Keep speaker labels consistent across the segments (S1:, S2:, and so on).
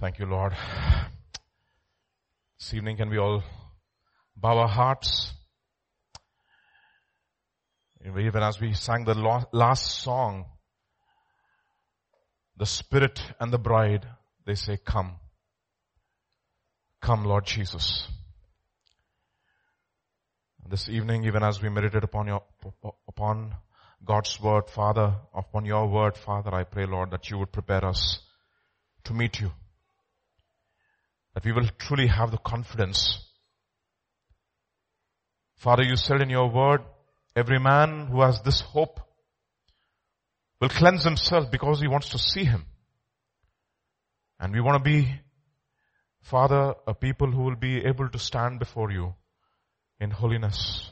S1: Thank you, Lord. This evening, can we all bow our hearts? Even as we sang the last song, the Spirit and the bride, they say, come. Come, Lord Jesus. This evening, even as we meditate upon your, upon God's word, Father, upon your word, Father, I pray, Lord, that you would prepare us to meet you. That we will truly have the confidence. Father, you said in your word, every man who has this hope will cleanse himself because he wants to see him. And we want to be, Father, a people who will be able to stand before you in holiness.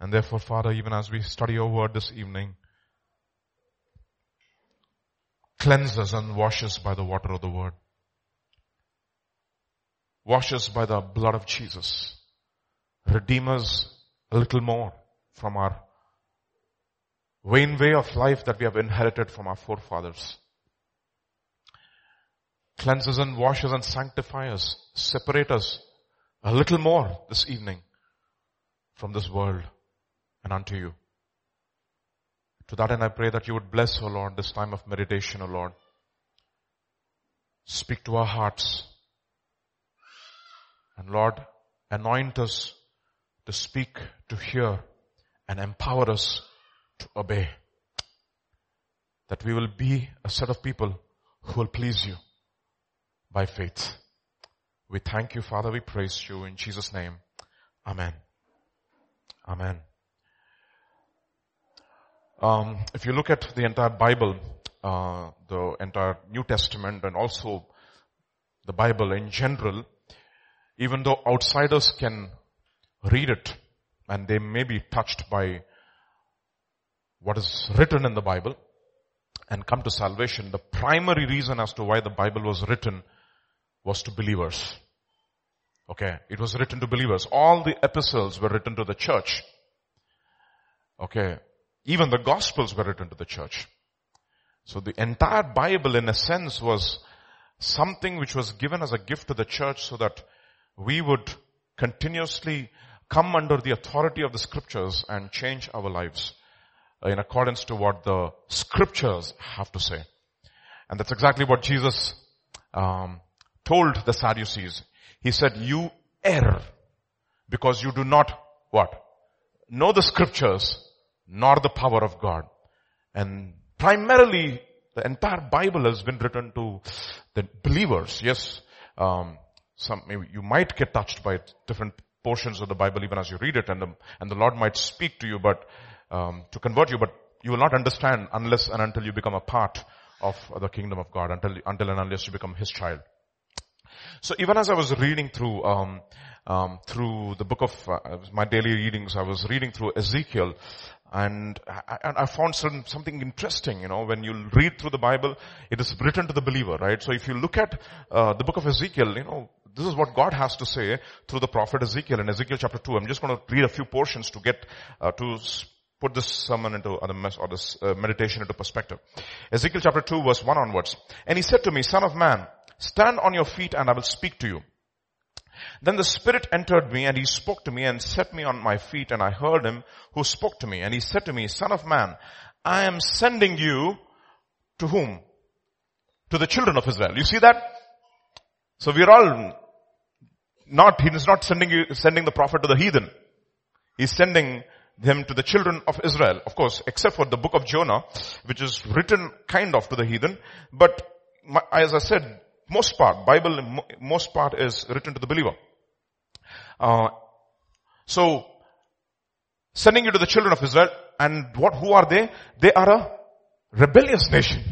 S1: And therefore, Father, even as we study your word this evening, cleanse us and wash us by the water of the word. Wash us by the blood of Jesus. Redeem us a little more from our vain way of life that we have inherited from our forefathers. Cleanse us and wash us and sanctify us. Separate us a little more this evening from this world and unto you. To that end I pray that you would bless, O Lord, this time of meditation, O Lord. Speak to our hearts. And Lord, anoint us to speak, to hear, and empower us to obey. That we will be a set of people who will please you by faith. We thank you, Father. We praise you in Jesus' name. Amen. Amen. Um, if you look at the entire Bible, uh, the entire New Testament and also the Bible in general, even though outsiders can read it and they may be touched by what is written in the Bible and come to salvation, the primary reason as to why the Bible was written was to believers. Okay, it was written to believers. All the epistles were written to the church. Okay, even the gospels were written to the church. So the entire Bible in a sense was something which was given as a gift to the church so that we would continuously come under the authority of the scriptures and change our lives in accordance to what the scriptures have to say. And that's exactly what Jesus um, told the Sadducees. He said, you err because you do not what? Know the scriptures nor the power of God. And primarily, the entire Bible has been written to the believers. Yes, um, some maybe you might get touched by different portions of the Bible even as you read it, and the and the Lord might speak to you, but um, to convert you, but you will not understand unless and until you become a part of the kingdom of God, until until and unless you become His child. So even as I was reading through um, um, through the book of uh, my daily readings, I was reading through Ezekiel, and I, and I found some, something interesting, you know, when you read through the Bible, it is written to the believer, right? So if you look at uh, the book of Ezekiel, you know, this is what God has to say through the prophet Ezekiel in Ezekiel chapter 2. I'm just going to read a few portions to get, uh, to put this sermon into, or, this uh, meditation into perspective. Ezekiel chapter 2 verse 1 onwards. And he said to me, son of man, stand on your feet and I will speak to you. Then the Spirit entered me and he spoke to me and set me on my feet and I heard him who spoke to me and he said to me, son of man, I am sending you to whom? To the children of Israel. You see that? So we're all not, he is not sending you, sending the prophet to the heathen. He's sending him to the children of Israel. Of course, except for the book of Jonah, which is written kind of to the heathen. But as I said, most part, Bible, most part is written to the believer. Uh, so, sending you to the children of Israel, and what, who are they? They are a rebellious nation.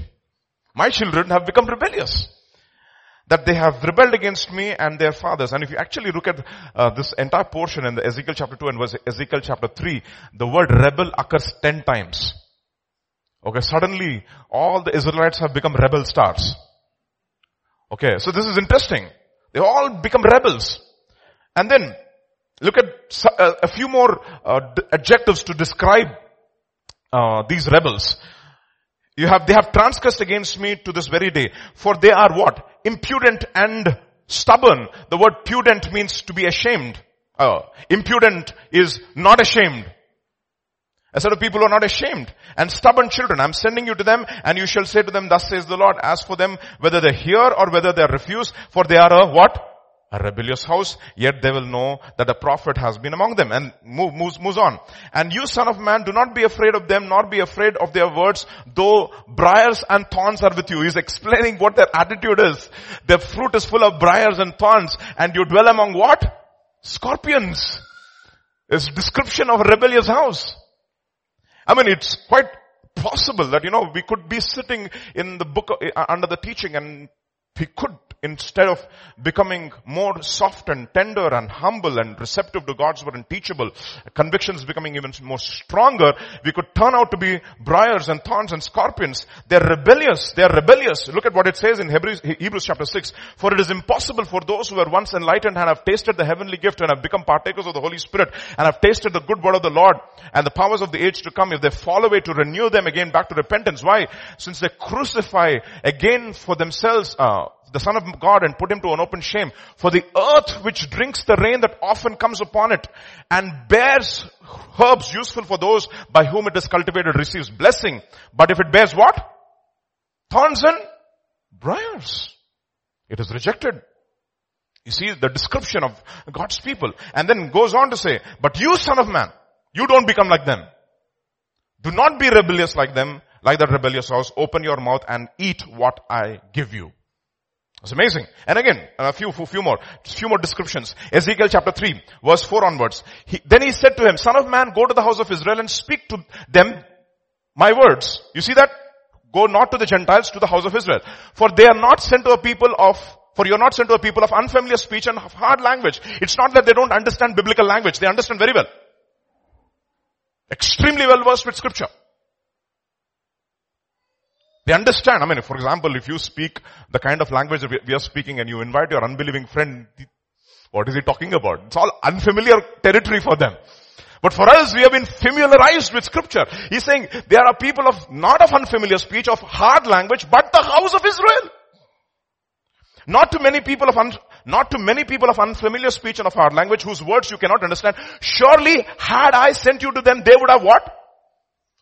S1: My children have become rebellious. That they have rebelled against me and their fathers. And if you actually look at uh, this entire portion in the Ezekiel chapter 2 and verse Ezekiel chapter 3, the word rebel occurs 10 times. Okay, suddenly all the Israelites have become rebel stars. Okay, so this is interesting. They all become rebels. And then, look at uh, a few more uh, adjectives to describe uh, these rebels. You have, they have transgressed against me to this very day. For they are what? Impudent and stubborn. The word pudent means to be ashamed. Uh, impudent is not ashamed. A set of people who are not ashamed and stubborn children. I'm sending you to them and you shall say to them, thus says the Lord, as for them, whether they hear or whether they refuse, for they are a what? A rebellious house, yet they will know that a prophet has been among them and move, moves, moves on. And you son of man, do not be afraid of them, nor be afraid of their words, though briars and thorns are with you. He's explaining what their attitude is. Their fruit is full of briars and thorns and you dwell among what? Scorpions. It's description of a rebellious house. I mean, it's quite possible that, you know, we could be sitting in the book, uh, under the teaching and we could instead of becoming more soft and tender and humble and receptive to God's word and teachable, convictions becoming even more stronger, we could turn out to be briars and thorns and scorpions. They're rebellious. They're rebellious. Look at what it says in Hebrews, Hebrews chapter 6. For it is impossible for those who were once enlightened and have tasted the heavenly gift and have become partakers of the Holy Spirit and have tasted the good word of the Lord and the powers of the age to come if they fall away to renew them again back to repentance. Why? Since they crucify again for themselves, uh, the son of God and put him to an open shame. For the earth which drinks the rain that often comes upon it and bears herbs useful for those by whom it is cultivated receives blessing. But if it bears what? Thorns and briars. It is rejected. You see the description of God's people and then goes on to say, but you son of man, you don't become like them. Do not be rebellious like them, like that rebellious house. Open your mouth and eat what I give you. It's amazing. And again, a few, few, more, few more descriptions. Ezekiel chapter 3, verse 4 onwards. He, then he said to him, son of man, go to the house of Israel and speak to them my words. You see that? Go not to the Gentiles, to the house of Israel. For they are not sent to a people of, for you are not sent to a people of unfamiliar speech and hard language. It's not that they don't understand biblical language. They understand very well. Extremely well versed with scripture. They understand. I mean, for example, if you speak the kind of language we are speaking and you invite your unbelieving friend, what is he talking about? It's all unfamiliar territory for them. But for us, we have been familiarized with scripture. He's saying there are people of, not of unfamiliar speech, of hard language, but the house of Israel. Not to many people of un, not to many people of unfamiliar speech and of hard language whose words you cannot understand. Surely had I sent you to them, they would have what?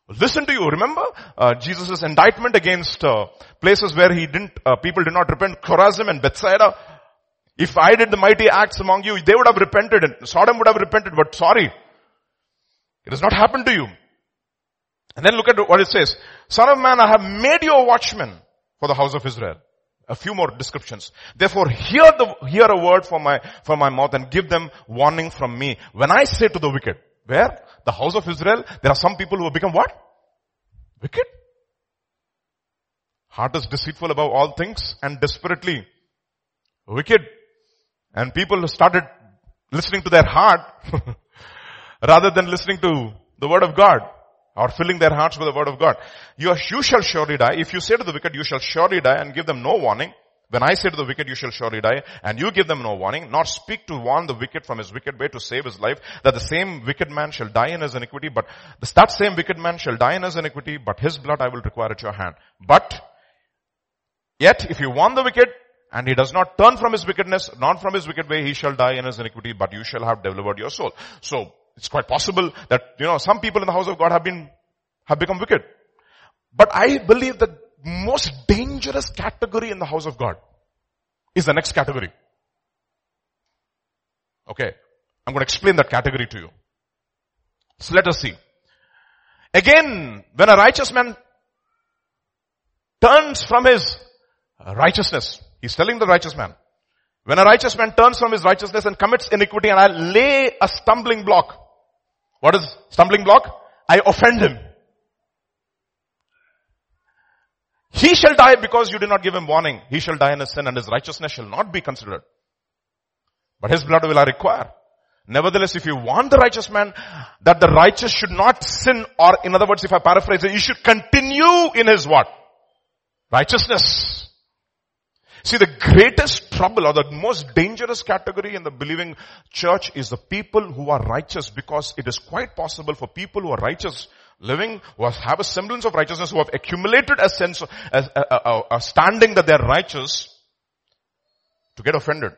S1: Listen to you. Remember uh, Jesus' indictment against uh, places where he didn't, uh, people did not repent, Chorazin and Bethsaida. If I did the mighty acts among you, they would have repented and Sodom would have repented, but sorry. It has not happened to you. And then look at what it says. Son of man, I have made you a watchman for the house of Israel. A few more descriptions. Therefore, hear the, hear a word from my, from my mouth and give them warning from me. When I say to the wicked, where? The house of Israel, there are some people who have become what? Wicked. Heart is deceitful above all things and desperately wicked. And people started listening to their heart rather than listening to the word of God or filling their hearts with the word of God. You, are, you shall surely die. If you say to the wicked, you shall surely die and give them no warning, when I say to the wicked, you shall surely die, and you give them no warning, nor speak to warn the wicked from his wicked way to save his life, that the same wicked man shall die in his iniquity, but that same wicked man shall die in his iniquity, but his blood I will require at your hand. But, yet, if you warn the wicked, and he does not turn from his wickedness, not from his wicked way, he shall die in his iniquity, but you shall have delivered your soul. So, it's quite possible that, you know, some people in the house of God have been, have become wicked. But I believe that most dangerous category in the house of God is the next category. Okay. I'm going to explain that category to you. So let us see. Again, when a righteous man turns from his righteousness, he's telling the righteous man, when a righteous man turns from his righteousness and commits iniquity and I lay a stumbling block, what is stumbling block? I offend him. He shall die because you did not give him warning. He shall die in his sin and his righteousness shall not be considered. But his blood will I require. Nevertheless, if you want the righteous man, that the righteous should not sin, or in other words, if I paraphrase it, you should continue in his what? Righteousness. See, the greatest trouble or the most dangerous category in the believing church is the people who are righteous because it is quite possible for people who are righteous living, who have a semblance of righteousness, who have accumulated a sense, of, a, a, a, standing that they're righteous, to get offended.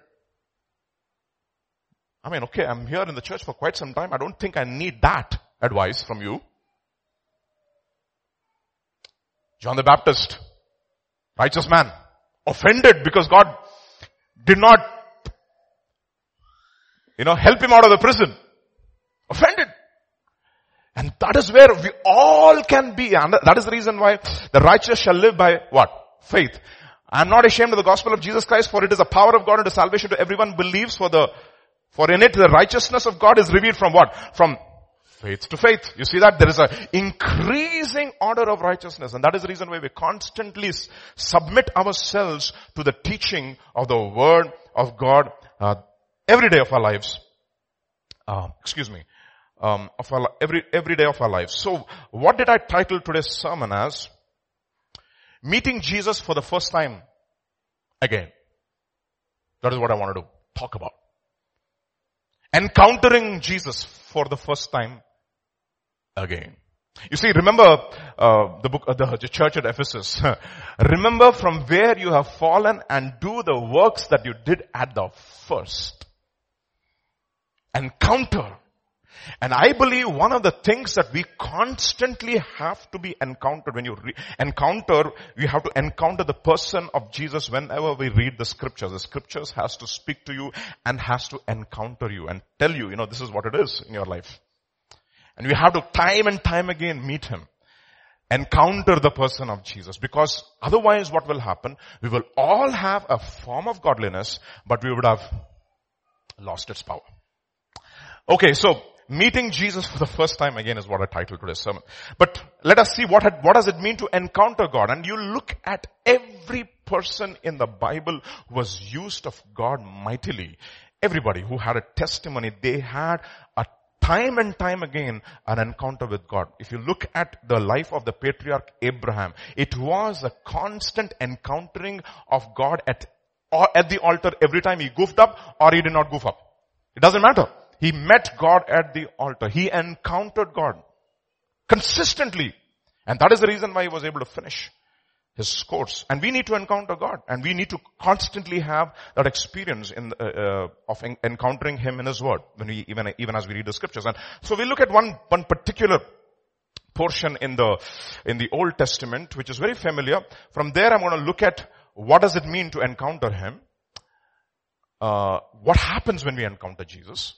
S1: I mean, okay, I'm here in the church for quite some time. I don't think I need that advice from you. John the Baptist, righteous man, offended because God did not, you know, help him out of the prison. And that is where we all can be. And that is the reason why the righteous shall live by what? Faith. I am not ashamed of the gospel of Jesus Christ for it is the power of God and unto salvation to everyone believes for the, for in it the righteousness of God is revealed from what? From faith to faith. You see that? There is an increasing order of righteousness and that is the reason why we constantly submit ourselves to the teaching of the word of God uh, every day of our lives. Uh, excuse me. Um, of our, every, every day of our lives. So what did I title today's sermon as? Meeting Jesus for the first time again. That is what I want to. Talk about. Encountering Jesus for the first time again. You see, remember uh, the book, uh, the church at Ephesus. remember from where you have fallen and do the works that you did at the first. Encounter. And I believe one of the things that we constantly have to be encountered when you re- encounter, we have to encounter the person of Jesus whenever we read the scriptures. The scriptures has to speak to you and has to encounter you and tell you, you know, this is what it is in your life. And we have to time and time again meet him. Encounter the person of Jesus because otherwise what will happen? We will all have a form of godliness, but we would have lost its power. Okay, so meeting Jesus for the first time again is what I titled today's sermon. But let us see what, had, what does it mean to encounter God? And you look at every person in the Bible who was used of God mightily. Everybody who had a testimony, they had a time and time again an encounter with God. If you look at the life of the patriarch Abraham, it was a constant encountering of God at, at the altar every time he goofed up or he did not goof up. It doesn't matter. He met God at the altar. He encountered God consistently. And that is the reason why he was able to finish his course. And we need to encounter God. And we need to constantly have that experience in, uh, uh, of en- encountering Him in His Word, when we, even, even as we read the scriptures. And so we look at one, one particular portion in the, in the Old Testament, which is very familiar. From there I'm going to look at what does it mean to encounter Him? Uh, what happens when we encounter Jesus?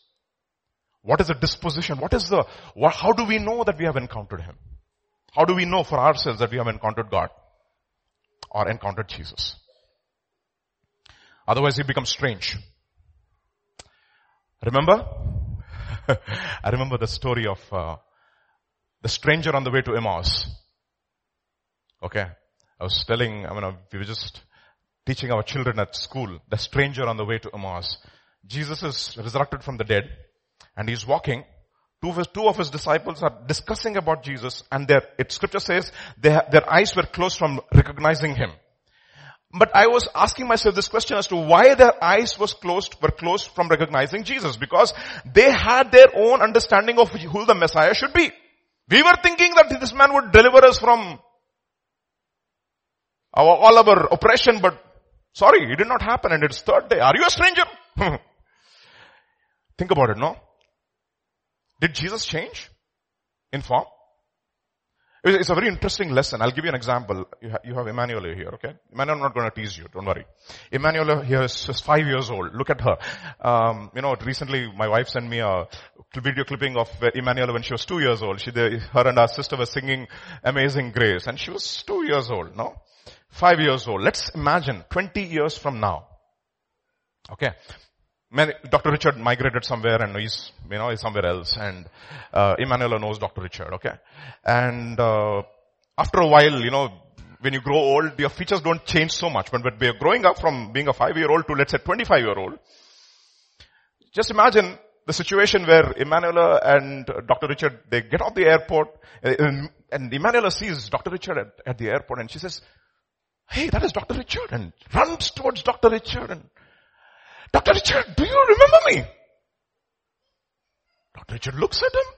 S1: What is the disposition? What is the, what, how do we know that we have encountered Him? How do we know for ourselves that we have encountered God? Or encountered Jesus? Otherwise He becomes strange. Remember? I remember the story of uh, the stranger on the way to Emmaus. Okay. I was telling, I mean, we were just teaching our children at school, the stranger on the way to Emmaus. Jesus is resurrected from the dead and he's walking. Two of, his, two of his disciples are discussing about Jesus and their, it scripture says they, their eyes were closed from recognizing him. But I was asking myself this question as to why their eyes was closed, were closed from recognizing Jesus. Because they had their own understanding of who the Messiah should be. We were thinking that this man would deliver us from our, all our oppression, but sorry, it did not happen and it's third day. Are you a stranger? Think about it, no? Did Jesus change in form? It's a very interesting lesson. I'll give you an example. You, ha- you have Emmanuel here, okay? Emmanuel, I'm not going to tease you. Don't worry. Emmanuel here is just five years old. Look at her. Um, you know, recently my wife sent me a video clipping of Emmanuel when she was two years old. She, her and her sister were singing Amazing Grace and she was two years old, no? Five years old. Let's imagine 20 years from now. Okay. Dr. Richard migrated somewhere and he's, you know, he's somewhere else and, uh, Emmanuel knows Dr. Richard, okay? And, uh, after a while, you know, when you grow old, your features don't change so much. But, but we're growing up from being a five year old to let's say 25 year old. Just imagine the situation where Emmanuel and Dr. Richard, they get off the airport and, and Emmanuel sees Dr. Richard at, at the airport and she says, hey, that is Dr. Richard and runs towards Dr. Richard and Dr. Richard, do you remember me? Dr. Richard looks at him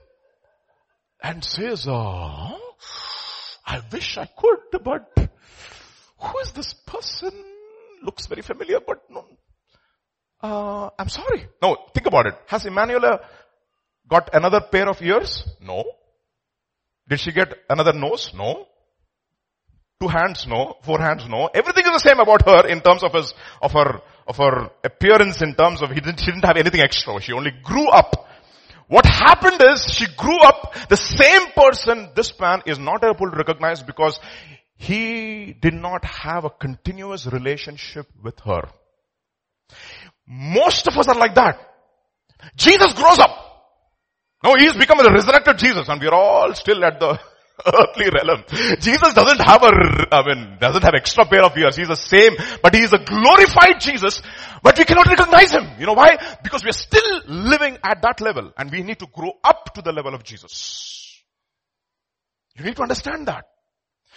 S1: and says, oh, I wish I could, but who is this person? Looks very familiar, but no. Uh, I'm sorry. No, think about it. Has Emanuela got another pair of ears? No. Did she get another nose? No. Two hands? No. Four hands? No. Everything is the same about her in terms of his, of her, of her appearance in terms of he didn't, she didn't have anything extra. She only grew up. What happened is she grew up the same person this man is not able to recognize because he did not have a continuous relationship with her. Most of us are like that. Jesus grows up. No, he's become a resurrected Jesus and we're all still at the earthly realm. Jesus doesn't have a, I mean, doesn't have extra pair of ears. He's the same, but he is a glorified Jesus, but we cannot recognize him. You know why? Because we're still living at that level and we need to grow up to the level of Jesus. You need to understand that.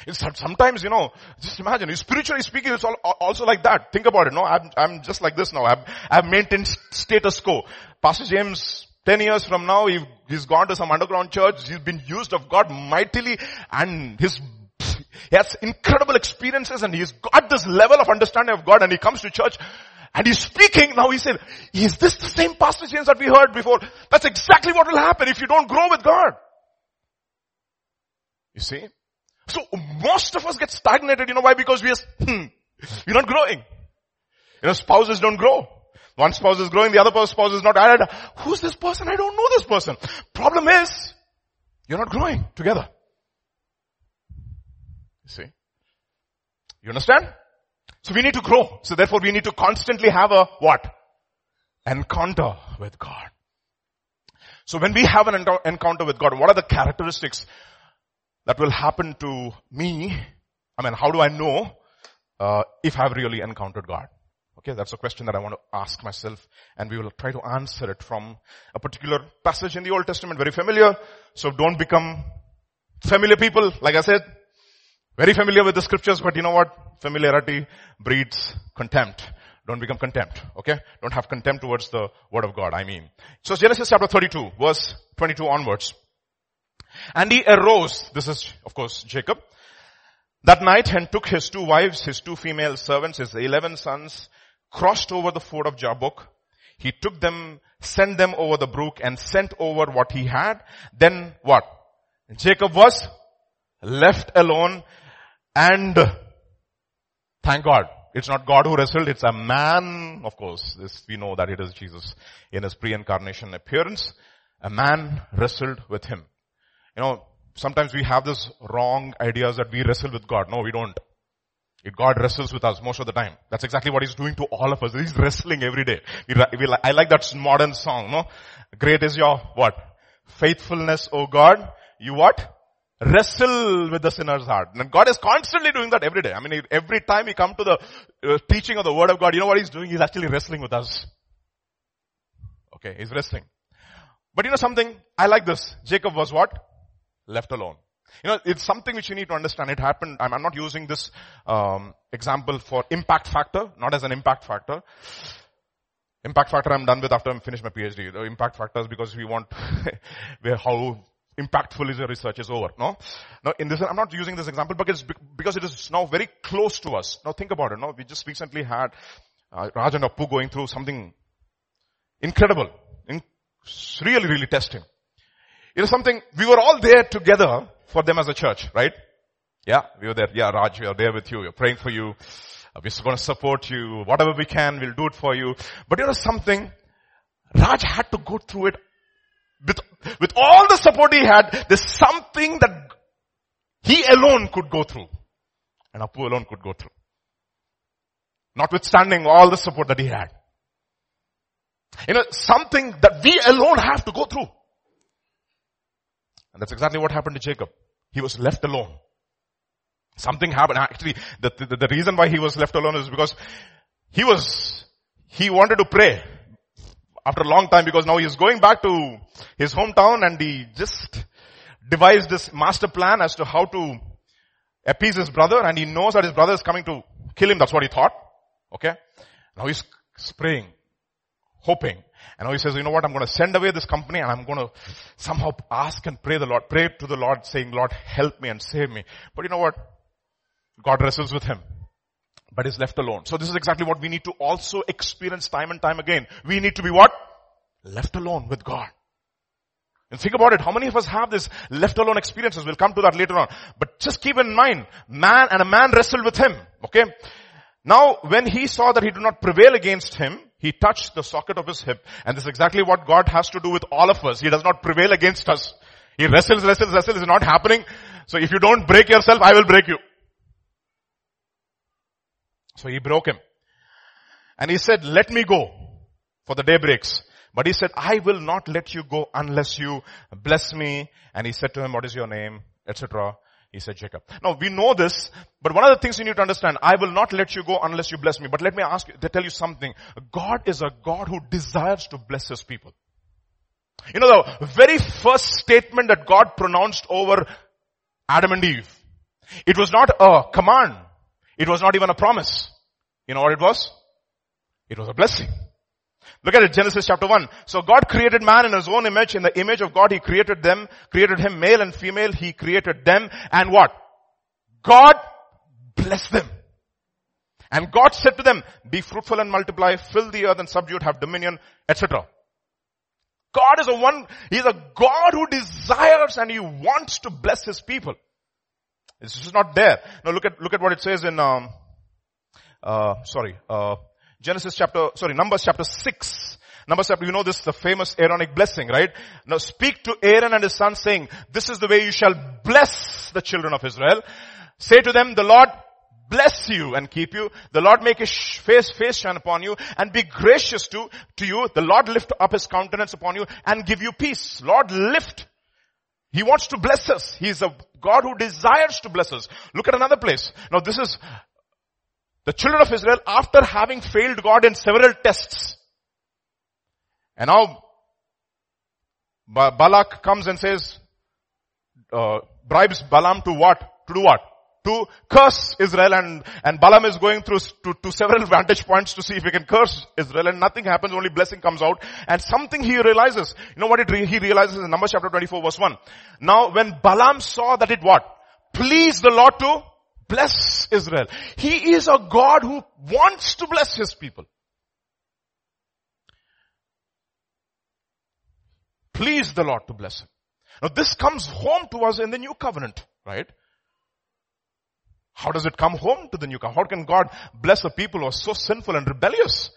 S1: It's sometimes, you know, just imagine, spiritually speaking, it's all, also like that. Think about it, no? I'm, I'm just like this now. I've, I've maintained status quo. Pastor James, 10 years from now, he, he's gone to some underground church. He's been used of God mightily and his, he has incredible experiences and he's got this level of understanding of God and he comes to church and he's speaking. Now he said, is this the same Pastor James that we heard before? That's exactly what will happen if you don't grow with God. You see? So most of us get stagnated, you know why? Because we are, hmm, we're not growing. You know, spouses don't grow. One spouse is growing, the other spouse is not added. Who's this person? I don't know this person. Problem is, you're not growing together. You see? You understand? So we need to grow. So therefore we need to constantly have a what? Encounter with God. So when we have an encounter with God, what are the characteristics that will happen to me, I mean, how do I know uh, if I've really encountered God? Okay, that's a question that I want to ask myself and we will try to answer it from a particular passage in the Old Testament, very familiar. So don't become familiar people, like I said, very familiar with the scriptures, but you know what? Familiarity breeds contempt. Don't become contempt, okay? Don't have contempt towards the word of God, I mean. So Genesis chapter 32, verse 22 onwards. And he arose, this is of course Jacob, that night and took his two wives, his two female servants, his eleven sons, crossed over the ford of Jabbok. He took them, sent them over the brook and sent over what he had. Then what? Jacob was left alone and thank God. It's not God who wrestled, it's a man, of course. This, we know that it is Jesus in his pre-incarnation appearance. A man wrestled with him. You know, sometimes we have this wrong ideas that we wrestle with God. No, we don't. God wrestles with us most of the time. That's exactly what He's doing to all of us. He's wrestling every day. I like that modern song, no? Great is your what? Faithfulness, O God. You what? Wrestle with the sinner's heart. And God is constantly doing that every day. I mean, every time we come to the uh, teaching of the Word of God, you know what He's doing? He's actually wrestling with us. Okay, He's wrestling. But you know something? I like this. Jacob was what? left alone. You know, it's something which you need to understand. It happened, I'm, I'm not using this um, example for impact factor, not as an impact factor. Impact factor I'm done with after I'm finished my PhD. The impact factors because we want how impactful is your research is over. No? Now in this, I'm not using this example because, because it is now very close to us. Now think about it. No? We just recently had uh, and Appu going through something incredible. In, really, really testing. You know something, we were all there together for them as a church, right? Yeah, we were there. Yeah, Raj, we are there with you. We're praying for you. Uh, we're going to support you. Whatever we can, we'll do it for you. But you know something? Raj had to go through it with, with all the support he had. There's something that he alone could go through. And Apu alone could go through. Notwithstanding all the support that he had. You know, something that we alone have to go through. And that's exactly what happened to Jacob. He was left alone. Something happened. Actually, the, the, the reason why he was left alone is because he was, he wanted to pray after a long time because now he's going back to his hometown and he just devised this master plan as to how to appease his brother and he knows that his brother is coming to kill him. That's what he thought. Okay. Now he's praying, hoping And now he says, you know what, I'm going to send away this company and I'm going to somehow ask and pray the Lord, pray to the Lord saying, Lord, help me and save me. But you know what? God wrestles with him but is left alone. So this is exactly what we need to also experience time and time again. We need to be what? Left alone with God. And think about it, how many of us have this left alone experiences? We'll come to that later on. But just keep in mind, man and a man wrestled with him. Okay? Now, when he saw that he did not prevail against him, he touched the socket of his hip. And this is exactly what God has to do with all of us. He does not prevail against us. He wrestles, wrestles, wrestles. It's not happening. So if you don't break yourself, I will break you. So he broke him. And he said, let me go for the day breaks. But he said, I will not let you go unless you bless me. And he said to him, what is your name? Etc. He said Jacob. Now we know this, but one of the things you need to understand, I will not let you go unless you bless me. But let me ask you, they tell you something. God is a God who desires to bless his people. You know, the very first statement that God pronounced over Adam and Eve, it was not a command. It was not even a promise. You know what it was? It was a blessing. Look at it, Genesis chapter 1. So God created man in his own image. In the image of God, he created them, created him male and female. He created them and what? God blessed them. And God said to them, be fruitful and multiply, fill the earth and subdue it, have dominion, etc. God is a one, He's a God who desires and He wants to bless His people. It's just not there. Now look at, look at what it says in, um, uh, sorry, uh, Genesis chapter, sorry, Numbers chapter 6. Numbers chapter, you know this, is the famous Aaronic blessing, right? Now speak to Aaron and his son saying, this is the way you shall bless the children of Israel. Say to them, the Lord bless you and keep you. The Lord make his face, face shine upon you and be gracious to, to you. The Lord lift up his countenance upon you and give you peace. Lord lift. He wants to bless us. He is a God who desires to bless us. Look at another place. Now this is the children of Israel after having failed God in several tests. And now Balak comes and says, uh, bribes Balaam to what? To do what? To curse Israel and, and Balaam is going through to, to several vantage points to see if he can curse Israel and nothing happens, only blessing comes out and something he realizes. You know what it, he realizes in Numbers chapter 24 verse 1. Now when Balaam saw that it what? Please the Lord to bless Israel. He is a God who wants to bless his people. Please the Lord to bless him. Now this comes home to us in the new covenant, right? How does it come home to the new covenant? How can God bless a people who are so sinful and rebellious?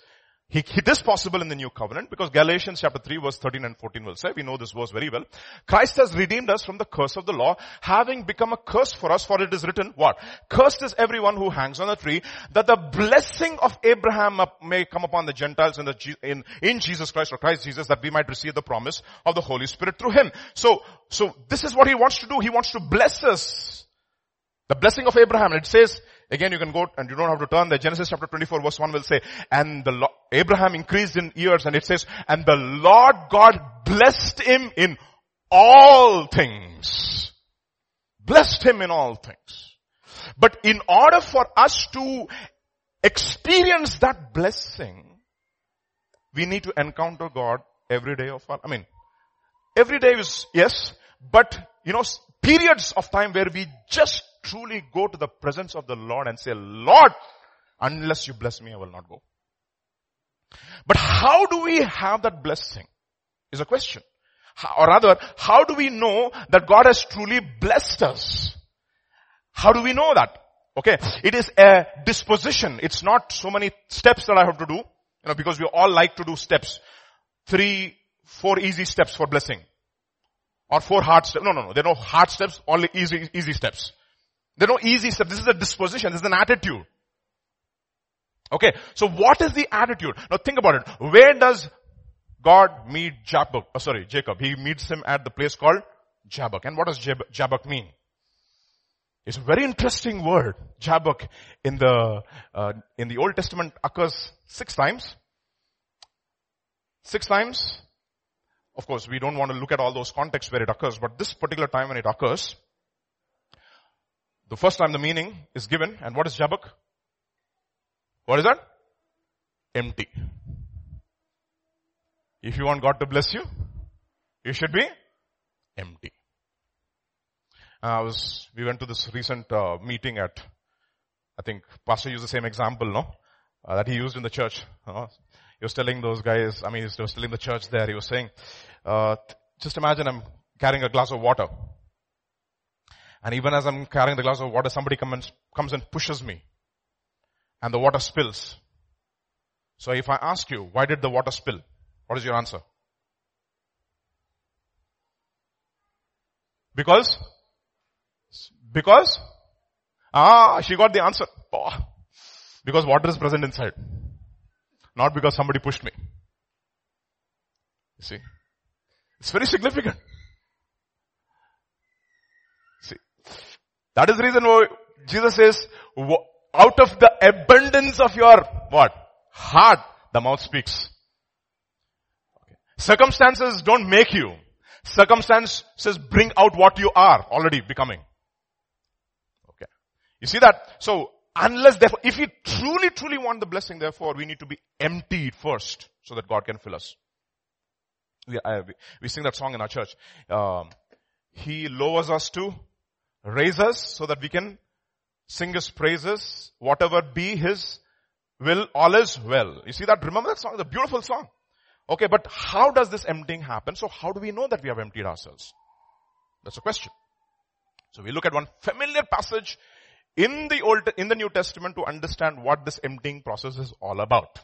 S1: He, it is possible in the new covenant because Galatians chapter 3 verse 13 and 14 will say, we know this verse very well. Christ has redeemed us from the curse of the law, having become a curse for us, for it is written, what? Cursed is everyone who hangs on a tree, that the blessing of Abraham may come upon the Gentiles in, the, in, in Jesus Christ or Christ Jesus, that we might receive the promise of the Holy Spirit through Him. So, so this is what He wants to do. He wants to bless us. The blessing of Abraham, it says, Again, you can go and you don't have to turn there. Genesis chapter 24 verse 1 will say, and the Abraham increased in years and it says, and the Lord God blessed him in all things. Blessed him in all things. But in order for us to experience that blessing, we need to encounter God every day of our, I mean, every day is, yes, but you know, periods of time where we just truly go to the presence of the Lord and say, Lord, unless you bless me, I will not go. But how do we have that blessing is a question. Or rather, how do we know that God has truly blessed us? How do we know that? Okay. It is a disposition. It's not so many steps that I have to do, you know, because we all like to do steps. Three, four easy steps for blessing. Or four hard steps. No, no, no. There are no hard steps, only easy, easy steps. There are no easy steps. This is a disposition. This is an attitude. Okay. So what is the attitude? Now think about it. Where does God meet Jabbok? Oh, sorry, Jacob. He meets him at the place called Jabbok. And what does Jab- Jabbok mean? It's a very interesting word. Jabbok in the, uh, in the Old Testament occurs six times. Six times. Of course, we don't want to look at all those contexts where it occurs, but this particular time when it occurs, the first time the meaning is given, and what is Jabbok? What is that? Empty. If you want God to bless you, you should be empty. Uh, I was, we went to this recent uh, meeting at, I think Pastor used the same example, no? Uh, that he used in the church. Uh, he was telling those guys, I mean, he was telling the church there, he was saying, uh, just imagine I'm carrying a glass of water. And even as I'm carrying the glass of water, somebody comes, comes and pushes me. And the water spills. So if I ask you, why did the water spill? What is your answer? Because? Because? Ah, she got the answer. Oh, because water is present inside. Not because somebody pushed me. You see? It's very significant. That is the reason why Jesus says, out of the abundance of your, what? Heart, the mouth speaks. Okay. Circumstances don't make you. Circumstances bring out what you are already becoming. Okay. You see that? So, unless therefore, if we truly, truly want the blessing, therefore, we need to be emptied first so that God can fill us. We, I, we, we sing that song in our church. Um, he lowers us to raise us so that we can sing His praises, whatever be His will, all is well. You see that? Remember that song? A beautiful song. Okay, but how does this emptying happen? So how do we know that we have emptied ourselves? That's a question. So we look at one familiar passage in the old, in the New Testament to understand what this emptying process is all about.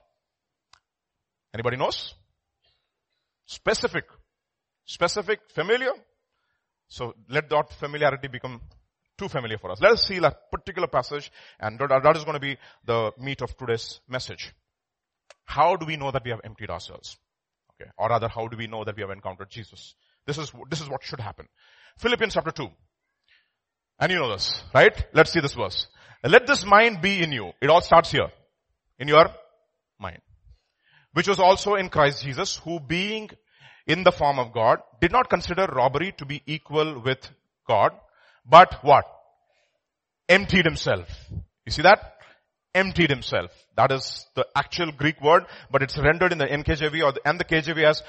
S1: Anybody knows? Specific. Specific, familiar. So let that familiarity become too familiar for us. Let us see that particular passage and that is going to be the meat of today's message. How do we know that we have emptied ourselves? Okay. Or rather, how do we know that we have encountered Jesus? This is, this is what should happen. Philippians chapter 2. And you know this, right? Let's see this verse. Let this mind be in you. It all starts here. In your mind. Which was also in Christ Jesus, who being in the form of God, did not consider robbery to be equal with God, but what? Emptied himself. You see that? Emptied himself. That is the actual Greek word, but it's rendered in the NKJV or the, and the KJV as,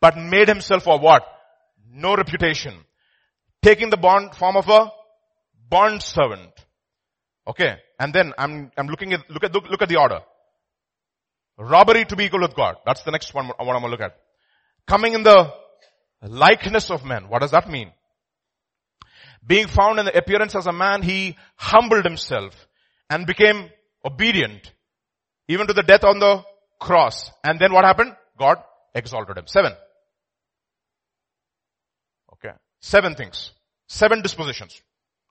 S1: but made himself of what? No reputation. Taking the bond form of a bond servant. Okay. And then I'm, I'm looking at, look at, look, look at the order. Robbery to be equal with God. That's the next one I'm going to look at. Coming in the likeness of men. What does that mean? Being found in the appearance as a man, he humbled himself and became obedient even to the death on the cross. And then what happened? God exalted him. Seven. Okay. Seven things. Seven dispositions.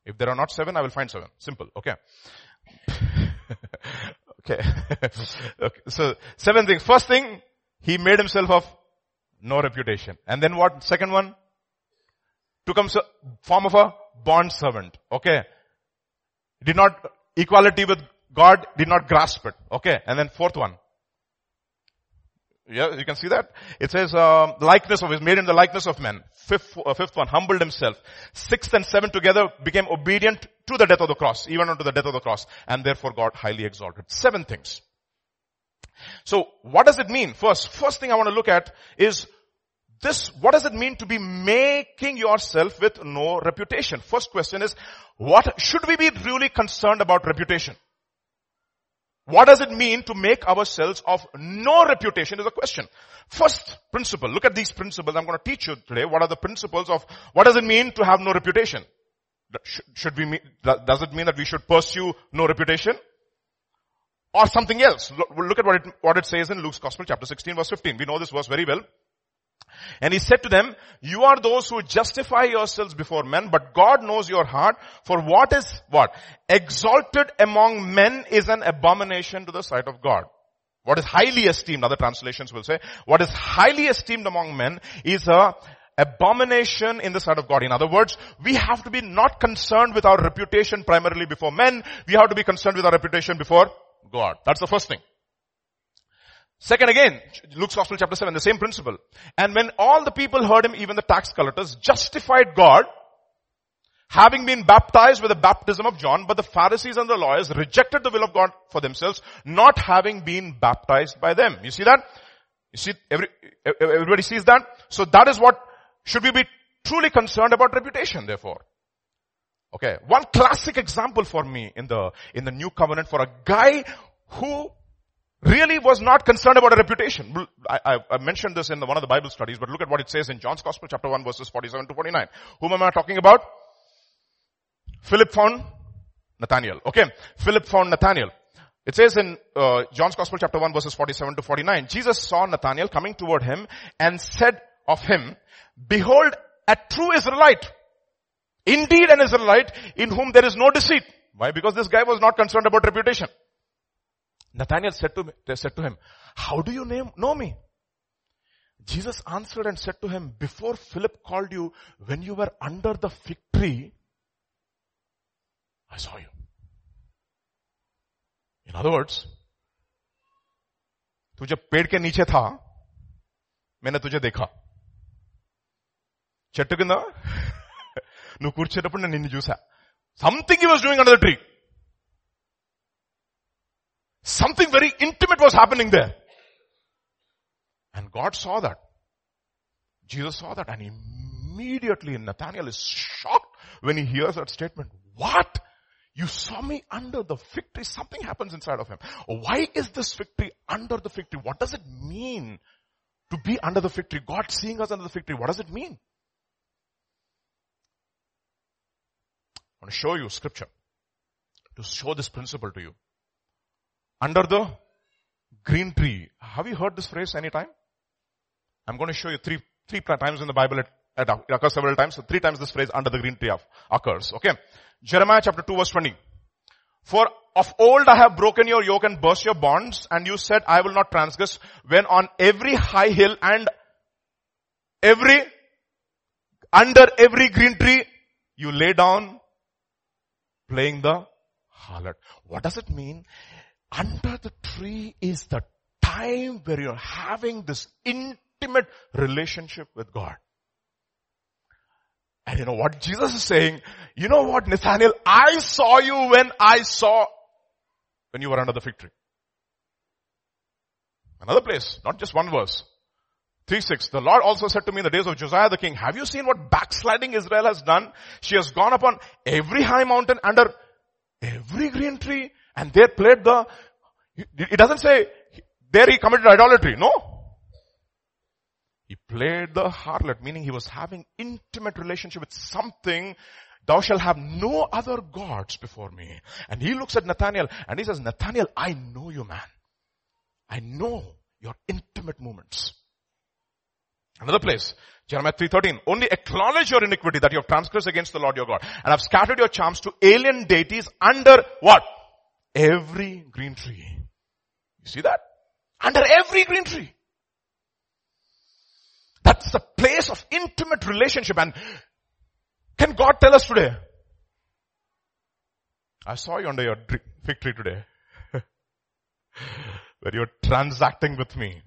S1: If there are not seven, I will find seven. Simple. Okay. okay. okay. So seven things. First thing, he made himself of no reputation. And then what? Second one, took him form of a bond servant. Okay. Did not, equality with God did not grasp it. Okay. And then fourth one. Yeah, you can see that. It says, um, likeness of, is made in the likeness of men. Fifth, uh, fifth one, humbled himself. Sixth and seventh together became obedient to the death of the cross, even unto the death of the cross, and therefore God highly exalted. Seven things. So, what does it mean? First, first thing I want to look at is this, what does it mean to be making yourself with no reputation? First question is, what, should we be really concerned about reputation? What does it mean to make ourselves of no reputation is a question. First principle, look at these principles I'm going to teach you today. What are the principles of, what does it mean to have no reputation? Should we, does it mean that we should pursue no reputation? Or something else? Look at what it, what it says in Luke's Gospel chapter 16 verse 15. We know this verse very well. And he said to them, you are those who justify yourselves before men, but God knows your heart. For what is what? Exalted among men is an abomination to the sight of God. What is highly esteemed, other translations will say, what is highly esteemed among men is a abomination in the sight of God. In other words, we have to be not concerned with our reputation primarily before men. We have to be concerned with our reputation before God. That's the first thing. Second again, Luke's Gospel chapter 7, the same principle. And when all the people heard him, even the tax collectors, justified God, having been baptized with the baptism of John, but the Pharisees and the lawyers rejected the will of God for themselves, not having been baptized by them. You see that? You see, every, everybody sees that? So that is what should we be truly concerned about reputation, therefore. Okay. One classic example for me in the, in the new covenant for a guy who really was not concerned about a reputation. I, I, I, mentioned this in the, one of the Bible studies, but look at what it says in John's Gospel chapter 1 verses 47 to 49. Whom am I talking about? Philip found Nathaniel. Okay. Philip found Nathaniel. It says in uh, John's Gospel chapter 1 verses 47 to 49, Jesus saw Nathanael coming toward him and said of him, behold a true Israelite. Indeed an Israelite in whom there is no deceit. Why? Because this guy was not concerned about reputation. Nathaniel said to, me, said to him, how do you name, know me? Jesus answered and said to him, before Philip called you, when you were under the fig tree, I saw you. In other words, तू जब पेड़ के नीचे था मैंने तुझे देखा चट्टू నువ్వు కూర్చేటప్పుడు నేను నిన్ను చూసా something he was doing under the tree something very intimate was happening there and God saw that Jesus saw that and immediately Nathaniel is shocked when he hears that statement. What? You saw me under the fig tree. Something happens inside of him. Why is this fig tree under the fig tree? What does it mean to be under the fig tree? God seeing us under the fig tree. What does it mean? Want to show you scripture to show this principle to you. Under the green tree. Have you heard this phrase anytime? I'm going to show you three, three times in the Bible. It, it occurs several times. So three times this phrase under the green tree occurs. Okay. Jeremiah chapter 2 verse 20. For of old I have broken your yoke and burst your bonds and you said I will not transgress when on every high hill and every, under every green tree you lay down playing the harlot. What does it mean? Under the tree is the time where you're having this intimate relationship with God. And you know what Jesus is saying? You know what, Nathaniel? I saw you when I saw, when you were under the fig tree. Another place, not just one verse. 3-6. The Lord also said to me in the days of Josiah the king, have you seen what backsliding Israel has done? She has gone upon every high mountain under every green tree and there played the, it doesn't say there he committed idolatry. No. He played the harlot, meaning he was having intimate relationship with something Thou shalt have no other gods before me. And he looks at Nathaniel and he says, Nathaniel, I know you man. I know your intimate moments. Another place, Jeremiah 3.13, only acknowledge your iniquity that you have transgressed against the Lord your God and have scattered your charms to alien deities under what? Every green tree. You see that? Under every green tree. That's the place of intimate relationship and can God tell us today? I saw you under your fig tree today. where you're transacting with me.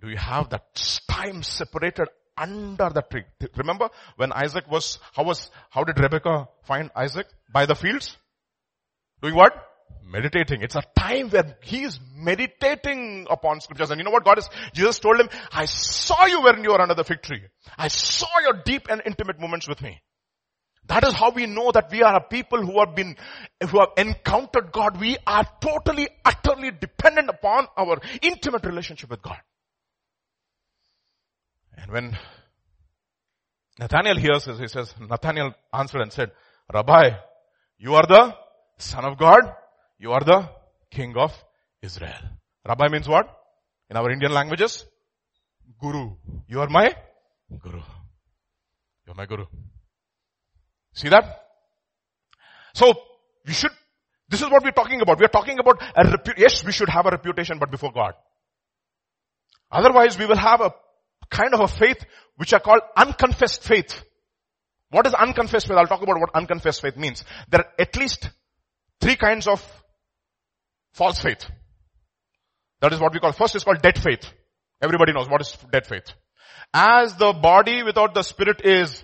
S1: Do you have that time separated under the tree? Remember when Isaac was, how was, how did Rebecca find Isaac? By the fields? Doing what? Meditating. It's a time where he is meditating upon scriptures. And you know what God is? Jesus told him, I saw you when you were under the fig tree. I saw your deep and intimate moments with me. That is how we know that we are a people who have been, who have encountered God. We are totally, utterly dependent upon our intimate relationship with God. And when Nathaniel hears this, he says, Nathaniel answered and said, Rabbi, you are the son of God. You are the king of Israel. Rabbi means what? In our Indian languages? Guru. You are my Guru. You're my Guru. See that? So, we should, this is what we're talking about. We're talking about a repu- yes, we should have a reputation, but before God. Otherwise, we will have a kind of a faith which are called unconfessed faith. What is unconfessed faith? I'll talk about what unconfessed faith means. There are at least three kinds of False faith. That is what we call, first is called dead faith. Everybody knows what is dead faith. As the body without the spirit is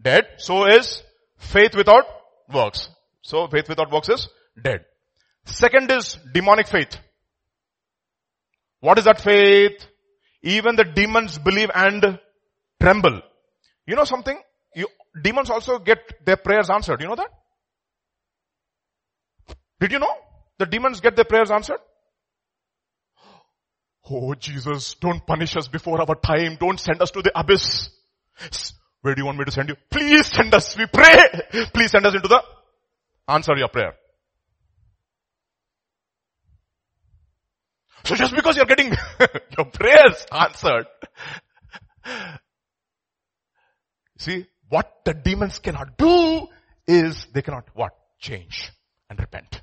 S1: dead, so is faith without works. So faith without works is dead. Second is demonic faith. What is that faith? Even the demons believe and tremble. You know something? You, demons also get their prayers answered. You know that? Did you know? The demons get their prayers answered? Oh Jesus, don't punish us before our time. Don't send us to the abyss. Where do you want me to send you? Please send us. We pray. Please send us into the answer your prayer. So just because you're getting your prayers answered, see, what the demons cannot do is they cannot what? Change and repent.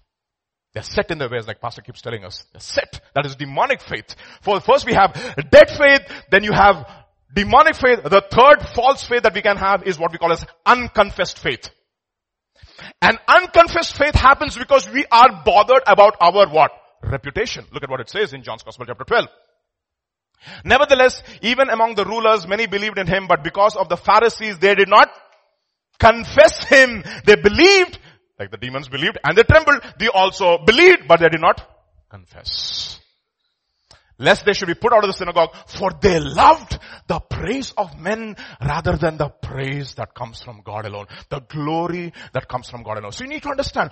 S1: They're set in their ways, like Pastor keeps telling us. They're set. That is demonic faith. For first we have dead faith, then you have demonic faith. The third false faith that we can have is what we call as unconfessed faith. And unconfessed faith happens because we are bothered about our what? Reputation. Look at what it says in John's Gospel chapter 12. Nevertheless, even among the rulers, many believed in him, but because of the Pharisees, they did not confess him. They believed, like the demons believed, and they trembled. They also believed, but they did not confess. Lest they should be put out of the synagogue, for they loved the praise of men rather than the praise that comes from God alone. The glory that comes from God alone. So you need to understand,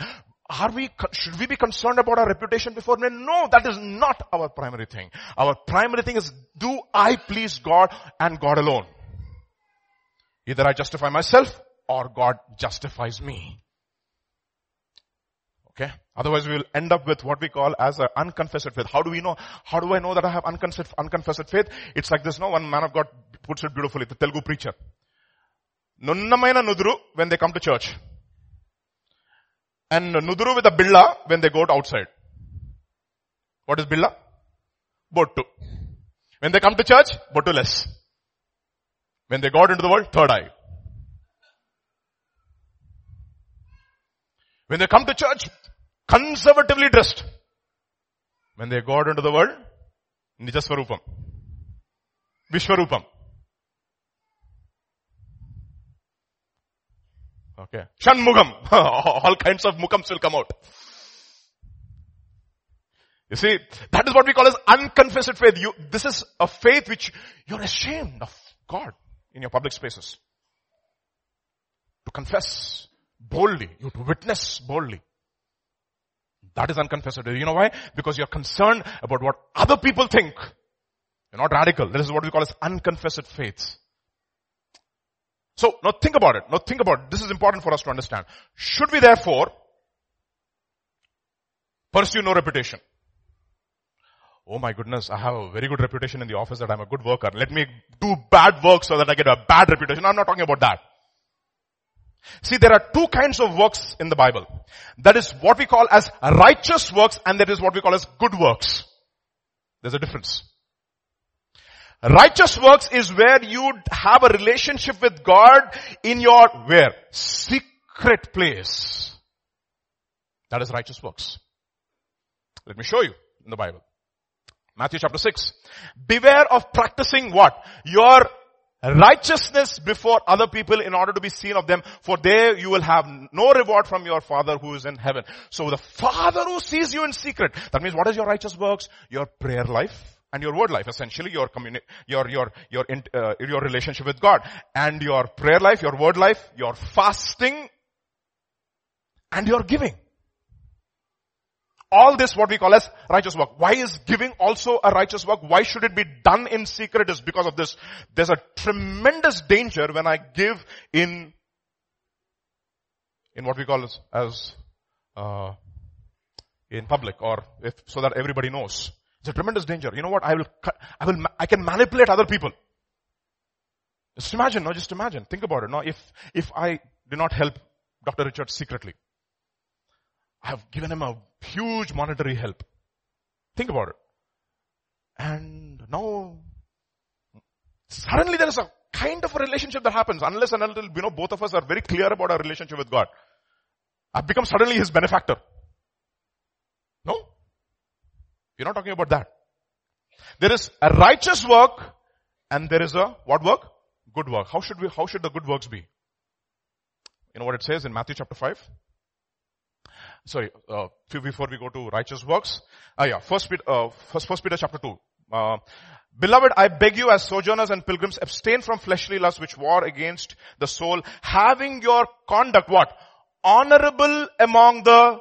S1: are we, should we be concerned about our reputation before men? No, that is not our primary thing. Our primary thing is, do I please God and God alone? Either I justify myself or God justifies me. Okay? Otherwise we will end up with what we call as an unconfessed faith. How do we know? How do I know that I have unconfessed, unconfessed faith? It's like this, no? One man of God puts it beautifully, the Telugu preacher. Nunnamaina nudru when they come to church and nuduru with a billa when they go outside. What is billa? Bottu. When they come to church, bottu less. When they go out into the world, third eye. When they come to church, conservatively dressed. When they go out into the world, Nijaswarupam. Vishwarupam. Okay. Shanmugam. All kinds of mukams will come out. You see, that is what we call as unconfessed faith. You, this is a faith which you're ashamed of God in your public spaces. To confess boldly, you to witness boldly. That is unconfessed. You know why? Because you're concerned about what other people think. You're not radical. This is what we call as unconfessed faith. So now think about it. Now think about it. This is important for us to understand. Should we therefore pursue no reputation? Oh my goodness, I have a very good reputation in the office that I'm a good worker. Let me do bad work so that I get a bad reputation. I'm not talking about that. See, there are two kinds of works in the Bible. That is what we call as righteous works and that is what we call as good works. There's a difference. Righteous works is where you have a relationship with God in your where? Secret place. That is righteous works. Let me show you in the Bible. Matthew chapter 6. Beware of practicing what? Your righteousness before other people in order to be seen of them, for there you will have no reward from your Father who is in heaven. So the Father who sees you in secret, that means what is your righteous works? Your prayer life, and your word life, essentially your communi- your, your, your, uh, your relationship with God and your prayer life, your word life, your fasting and your giving. All this what we call as righteous work. Why is giving also a righteous work? Why should it be done in secret is because of this. There's a tremendous danger when I give in, in what we call as, as uh, in public or if, so that everybody knows. A tremendous danger. You know what? I will, I will, I can manipulate other people. Just imagine, no, just imagine. Think about it. No, if, if I did not help Dr. Richard secretly, I have given him a huge monetary help. Think about it. And now, suddenly there is a kind of a relationship that happens unless and until, you know, both of us are very clear about our relationship with God. I've become suddenly his benefactor. No? We're not talking about that. There is a righteous work and there is a, what work? Good work. How should we, how should the good works be? You know what it says in Matthew chapter 5? Sorry, uh, before we go to righteous works. Ah, yeah, first uh, first, first Peter chapter 2.
S2: Uh, Beloved, I beg you as sojourners and pilgrims, abstain from fleshly lusts which war against the soul, having your conduct what? Honorable among the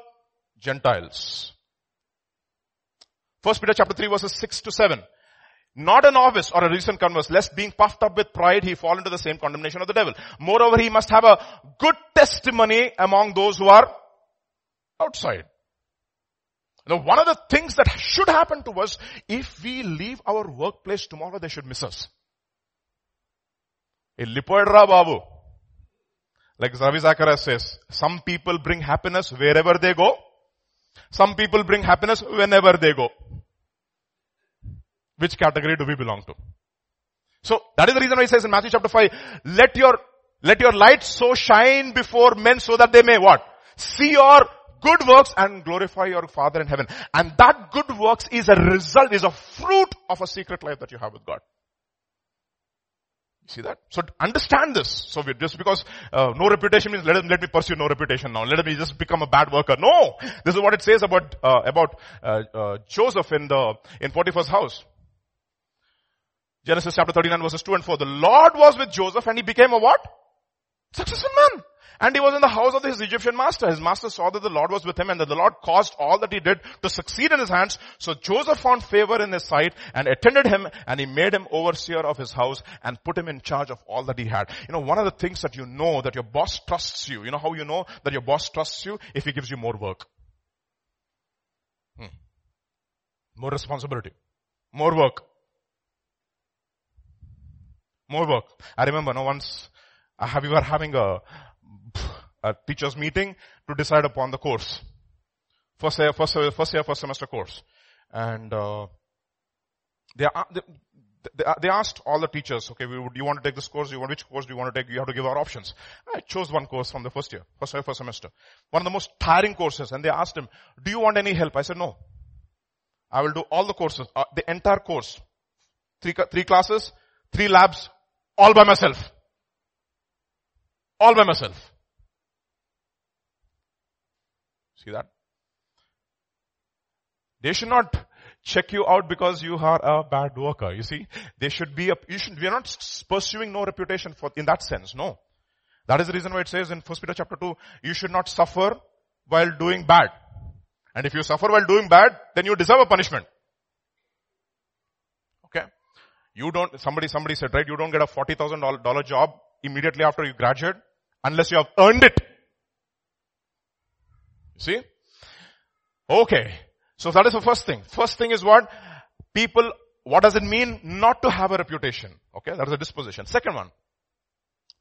S2: Gentiles. First Peter chapter 3 verses 6 to 7. Not a novice or a recent converse, lest being puffed up with pride, he fall into the same condemnation of the devil. Moreover, he must have a good testimony among those who are outside. Now one of the things that should happen to us, if we leave our workplace tomorrow, they should miss us. Babu. Like Ravi Zacharias says, some people bring happiness wherever they go. Some people bring happiness whenever they go. Which category do we belong to? So that is the reason why he says in Matthew chapter 5, let your, let your light so shine before men so that they may what? See your good works and glorify your Father in heaven. And that good works is a result, is a fruit of a secret life that you have with God. See that? So understand this. So we just because uh, no reputation means let, him, let me pursue no reputation now. Let me just become a bad worker. No, this is what it says about uh, about uh, uh Joseph in the in Potiphar's house. Genesis chapter 39 verses 2 and 4. The Lord was with Joseph and he became a what? Successful man. And he was in the house of his Egyptian master. His master saw that the Lord was with him and that the Lord caused all that he did to succeed in his hands. So Joseph found favor in his sight and attended him and he made him overseer of his house and put him in charge of all that he had. You know, one of the things that you know that your boss trusts you, you know how you know that your boss trusts you? If he gives you more work. Hmm. More responsibility. More work. More work. I remember no once, uh, we were having a a teacher's meeting to decide upon the course. First year, first, first year, first semester course. And, uh, they, they, they asked all the teachers, okay, do you want to take this course? You want, which course do you want to take? You have to give our options. I chose one course from the first year, first year, first semester. One of the most tiring courses. And they asked him, do you want any help? I said, no. I will do all the courses, uh, the entire course. Three, three classes, three labs, all by myself. All by myself. See that? They should not check you out because you are a bad worker. You see, they should be a, you should, we are not pursuing no reputation for, in that sense. No. That is the reason why it says in 1 Peter chapter 2, you should not suffer while doing bad. And if you suffer while doing bad, then you deserve a punishment. Okay? You don't, somebody, somebody said, right, you don't get a $40,000 job immediately after you graduate unless you have earned it. See? Okay. So that is the first thing. First thing is what? People, what does it mean not to have a reputation? Okay, that is a disposition. Second one,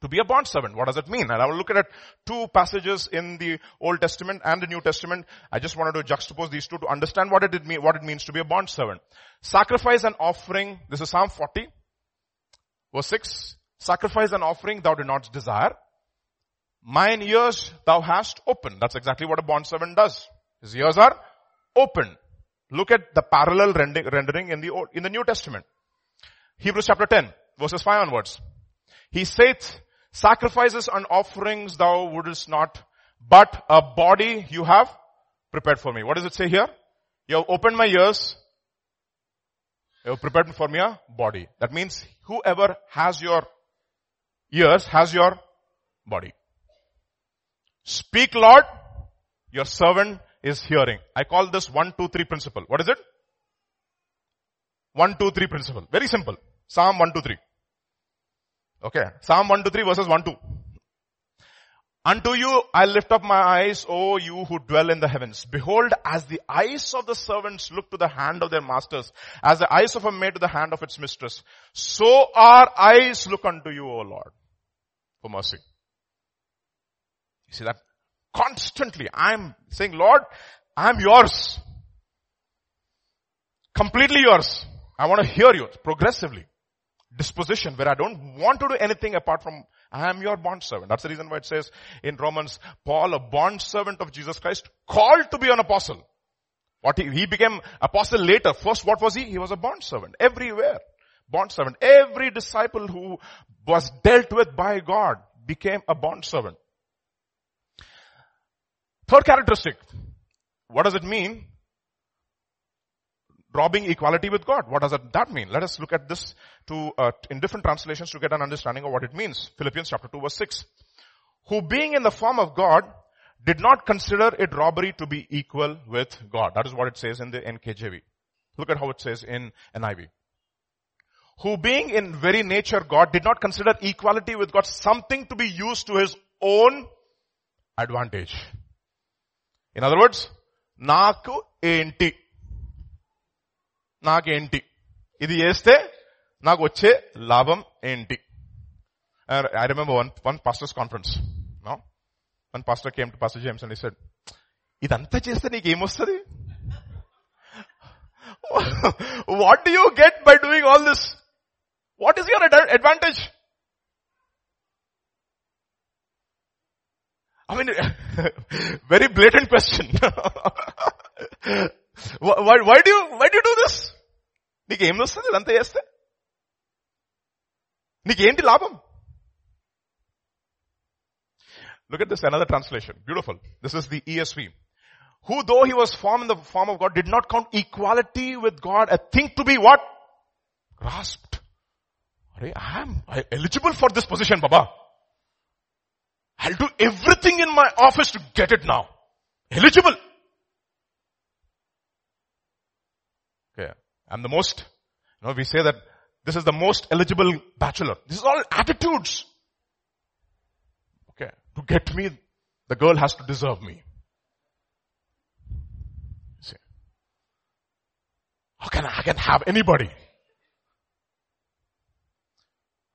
S2: to be a bond servant. What does it mean? And I will look at two passages in the Old Testament and the New Testament. I just wanted to juxtapose these two to understand what it mean, what it means to be a bond servant. Sacrifice and offering. This is Psalm 40, verse 6. Sacrifice and offering thou did not desire. Mine ears thou hast opened. That's exactly what a bond servant does. His ears are open. Look at the parallel rendering in the, Old, in the New Testament. Hebrews chapter 10, verses 5 onwards. He saith, sacrifices and offerings thou wouldest not, but a body you have prepared for me. What does it say here? You have opened my ears. You have prepared for me a body. That means whoever has your ears has your body. Speak Lord, your servant is hearing. I call this one, two, three principle. What is it? One, two, three principle. Very simple. Psalm one, two, three. Okay. Psalm one, two, three verses one, two. Unto you I lift up my eyes, O you who dwell in the heavens. Behold, as the eyes of the servants look to the hand of their masters, as the eyes of a maid to the hand of its mistress, so our eyes look unto you, O Lord, for mercy. You see that? Constantly, I'm saying, Lord, I'm yours. Completely yours. I want to hear you progressively. Disposition where I don't want to do anything apart from I am your bond servant. That's the reason why it says in Romans, Paul, a bond servant of Jesus Christ, called to be an apostle. What he, he became apostle later. First, what was he? He was a bond servant. Everywhere. Bond servant. Every disciple who was dealt with by God became a bond servant. Third characteristic. What does it mean? robbing equality with God. What does that mean? Let us look at this to, uh, in different translations to get an understanding of what it means. Philippians chapter 2 verse 6. Who being in the form of God did not consider it robbery to be equal with God. That is what it says in the NKJV. Look at how it says in NIV. Who being in very nature God did not consider equality with God something to be used to his own advantage. In other words, నాకు ఏంటి నాకేంటి? ఇది చేస్తే నాకు వచ్చే లాభం ఏంటి? I remember one one pastors conference one pastor came to pastor James and said ఇదంతా చేస్తే నీకు ఏమొస్తుంది what do you get by doing all this what is your advantage I mean, very blatant question. why, why do you, why do you do this? నీకేం వస్తుంది ఇదంతా చేస్తే నీకేంటి లాభం Look at this, another translation. Beautiful. This is the ESV. Who though he was formed in the form of God did not count equality with God a thing to be what? Grasped. I am eligible for this position, Baba. I'll do everything in my office to get it now. Eligible. I'm the most, you know, we say that this is the most eligible bachelor. This is all attitudes. Okay. To get me, the girl has to deserve me. See. How can I, I can have anybody?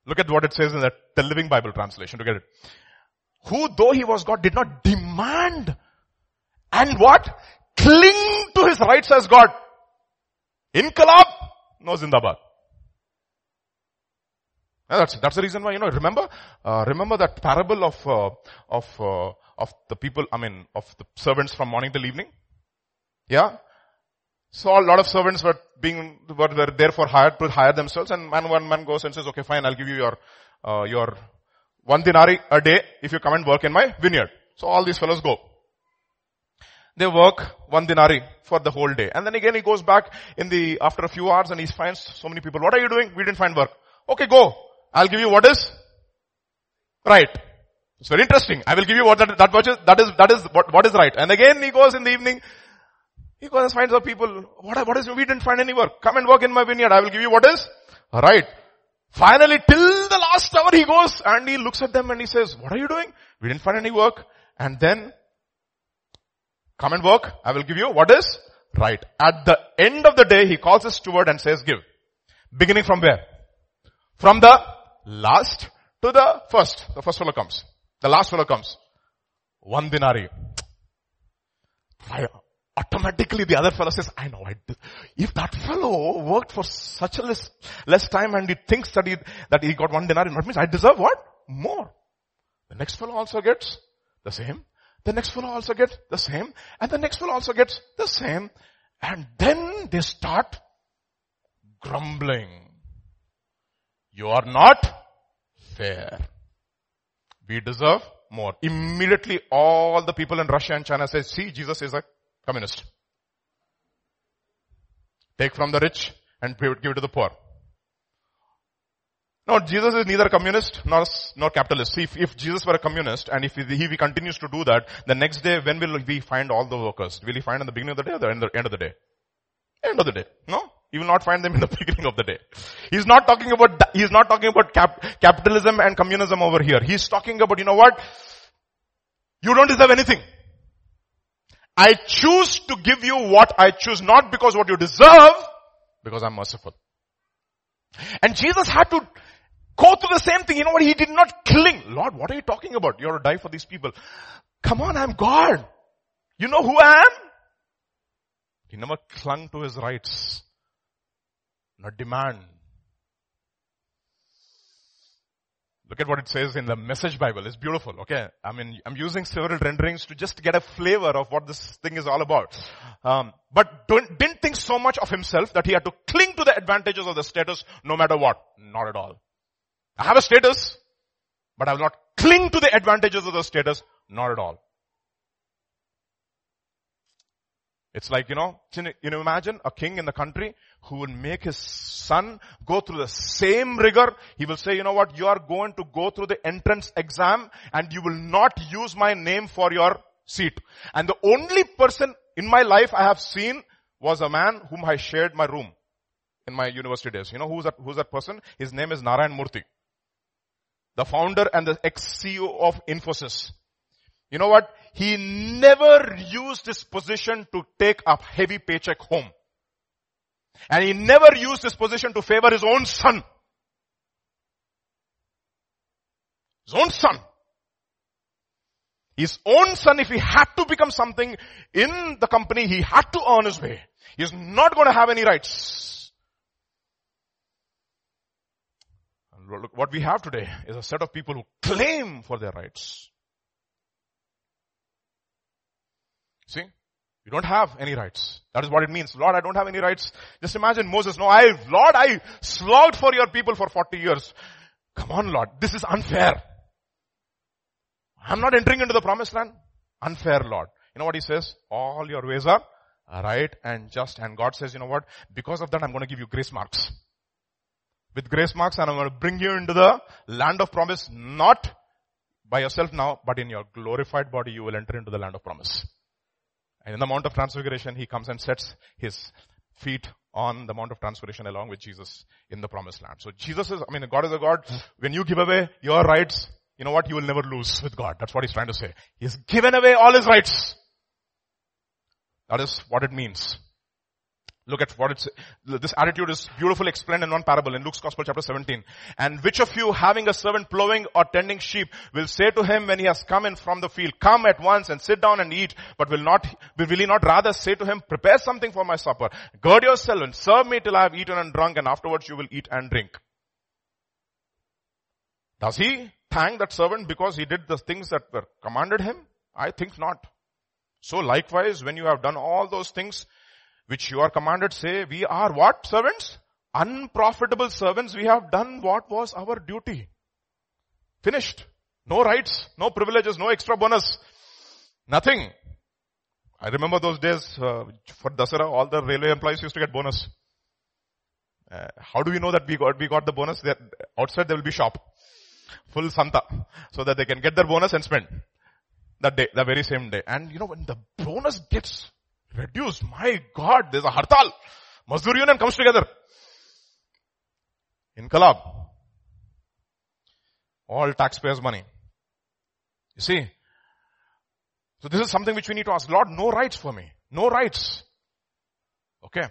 S2: Look at what it says in the, the Living Bible translation to get it. Who though he was God did not demand and what? Cling to his rights as God. Inqilab, no Zindabad. And that's, that's the reason why, you know, remember, uh, remember that parable of, uh, of, uh, of the people, I mean, of the servants from morning till evening? Yeah? So a lot of servants were being, were, were therefore hired to hire themselves and man, one man goes and says, okay fine, I'll give you your, uh, your one dinari a day if you come and work in my vineyard. So all these fellows go. They work one dinari for the whole day. And then again he goes back in the, after a few hours and he finds so many people. What are you doing? We didn't find work. Okay, go. I'll give you what is right. It's very interesting. I will give you what that, that, is, that is, that is what, what is right. And again he goes in the evening. He goes and finds out people. What, what is, we didn't find any work. Come and work in my vineyard. I will give you what is right. Finally, till the last hour he goes and he looks at them and he says, what are you doing? We didn't find any work. And then, come and work. I will give you what is right. At the end of the day, he calls his steward and says, give. Beginning from where? From the last to the first. The first fellow comes. The last fellow comes. One dinari. Automatically the other fellow says, I know, I if that fellow worked for such a less, less time and he thinks that he, that he got one dinar, that means I deserve what? More. The next fellow also gets the same. The next fellow also gets the same. And the next fellow also gets the same. And then they start grumbling. You are not fair. We deserve more. Immediately all the people in Russia and China say, see, Jesus is a communist. Take from the rich and give it to the poor. No, Jesus is neither a communist nor, nor capitalist. See, if, if Jesus were a communist and if he, he continues to do that, the next day when will we find all the workers? Will he find in the beginning of the day or the end, end of the day? End of the day. No? You will not find them in the beginning of the day. He's not talking about, he's not talking about cap, capitalism and communism over here. He's talking about, you know what? You don't deserve anything. I choose to give you what I choose, not because what you deserve, because I'm merciful. And Jesus had to go through the same thing. You know what? He did not cling. Lord, what are you talking about? You're to die for these people. Come on, I'm God. You know who I am? He never clung to his rights. Not demand. Look at what it says in the message Bible. It's beautiful. Okay. I mean, I'm using several renderings to just get a flavor of what this thing is all about. Um, but didn't think so much of himself that he had to cling to the advantages of the status no matter what. Not at all. I have a status, but I will not cling to the advantages of the status. Not at all. It's like, you know, you know, imagine a king in the country who will make his son go through the same rigor. He will say, you know what, you are going to go through the entrance exam and you will not use my name for your seat. And the only person in my life I have seen was a man whom I shared my room in my university days. You know who's that, who's that person? His name is Narayan Murthy. The founder and the ex-CEO of Infosys. You know what? He never used his position to take a heavy paycheck home. And he never used his position to favor his own son. His own son. His own son, if he had to become something in the company, he had to earn his way. He's not going to have any rights. Look, what we have today is a set of people who claim for their rights. See? You don't have any rights. That is what it means. Lord, I don't have any rights. Just imagine Moses. No, I, Lord, I slogged for your people for 40 years. Come on, Lord. This is unfair. I'm not entering into the promised land. Unfair, Lord. You know what he says? All your ways are right and just. And God says, you know what? Because of that, I'm going to give you grace marks. With grace marks and I'm going to bring you into the land of promise, not by yourself now, but in your glorified body, you will enter into the land of promise. And in the Mount of Transfiguration, he comes and sets his feet on the Mount of Transfiguration along with Jesus in the promised land. So Jesus is, I mean, God is a God. When you give away your rights, you know what? You will never lose with God. That's what he's trying to say. He's given away all his rights. That is what it means. Look at what it's, this attitude is beautifully explained in one parable in Luke's Gospel chapter 17. And which of you having a servant plowing or tending sheep will say to him when he has come in from the field, come at once and sit down and eat, but will not, will he not rather say to him, prepare something for my supper, gird yourself and serve me till I have eaten and drunk and afterwards you will eat and drink. Does he thank that servant because he did the things that were commanded him? I think not. So likewise, when you have done all those things, which you are commanded say, we are what servants? Unprofitable servants. We have done what was our duty. Finished. No rights, no privileges, no extra bonus. Nothing. I remember those days uh, for Dasara, all the railway employees used to get bonus. Uh, how do we know that we got we got the bonus? That outside there will be shop, full santa, so that they can get their bonus and spend that day, the very same day. And you know when the bonus gets reduced. My God, there's a hartal. Mazdoor union comes together. Inqilab. All taxpayers money. You see? So this is something which we need to ask. Lord, no rights for me. No rights. Okay.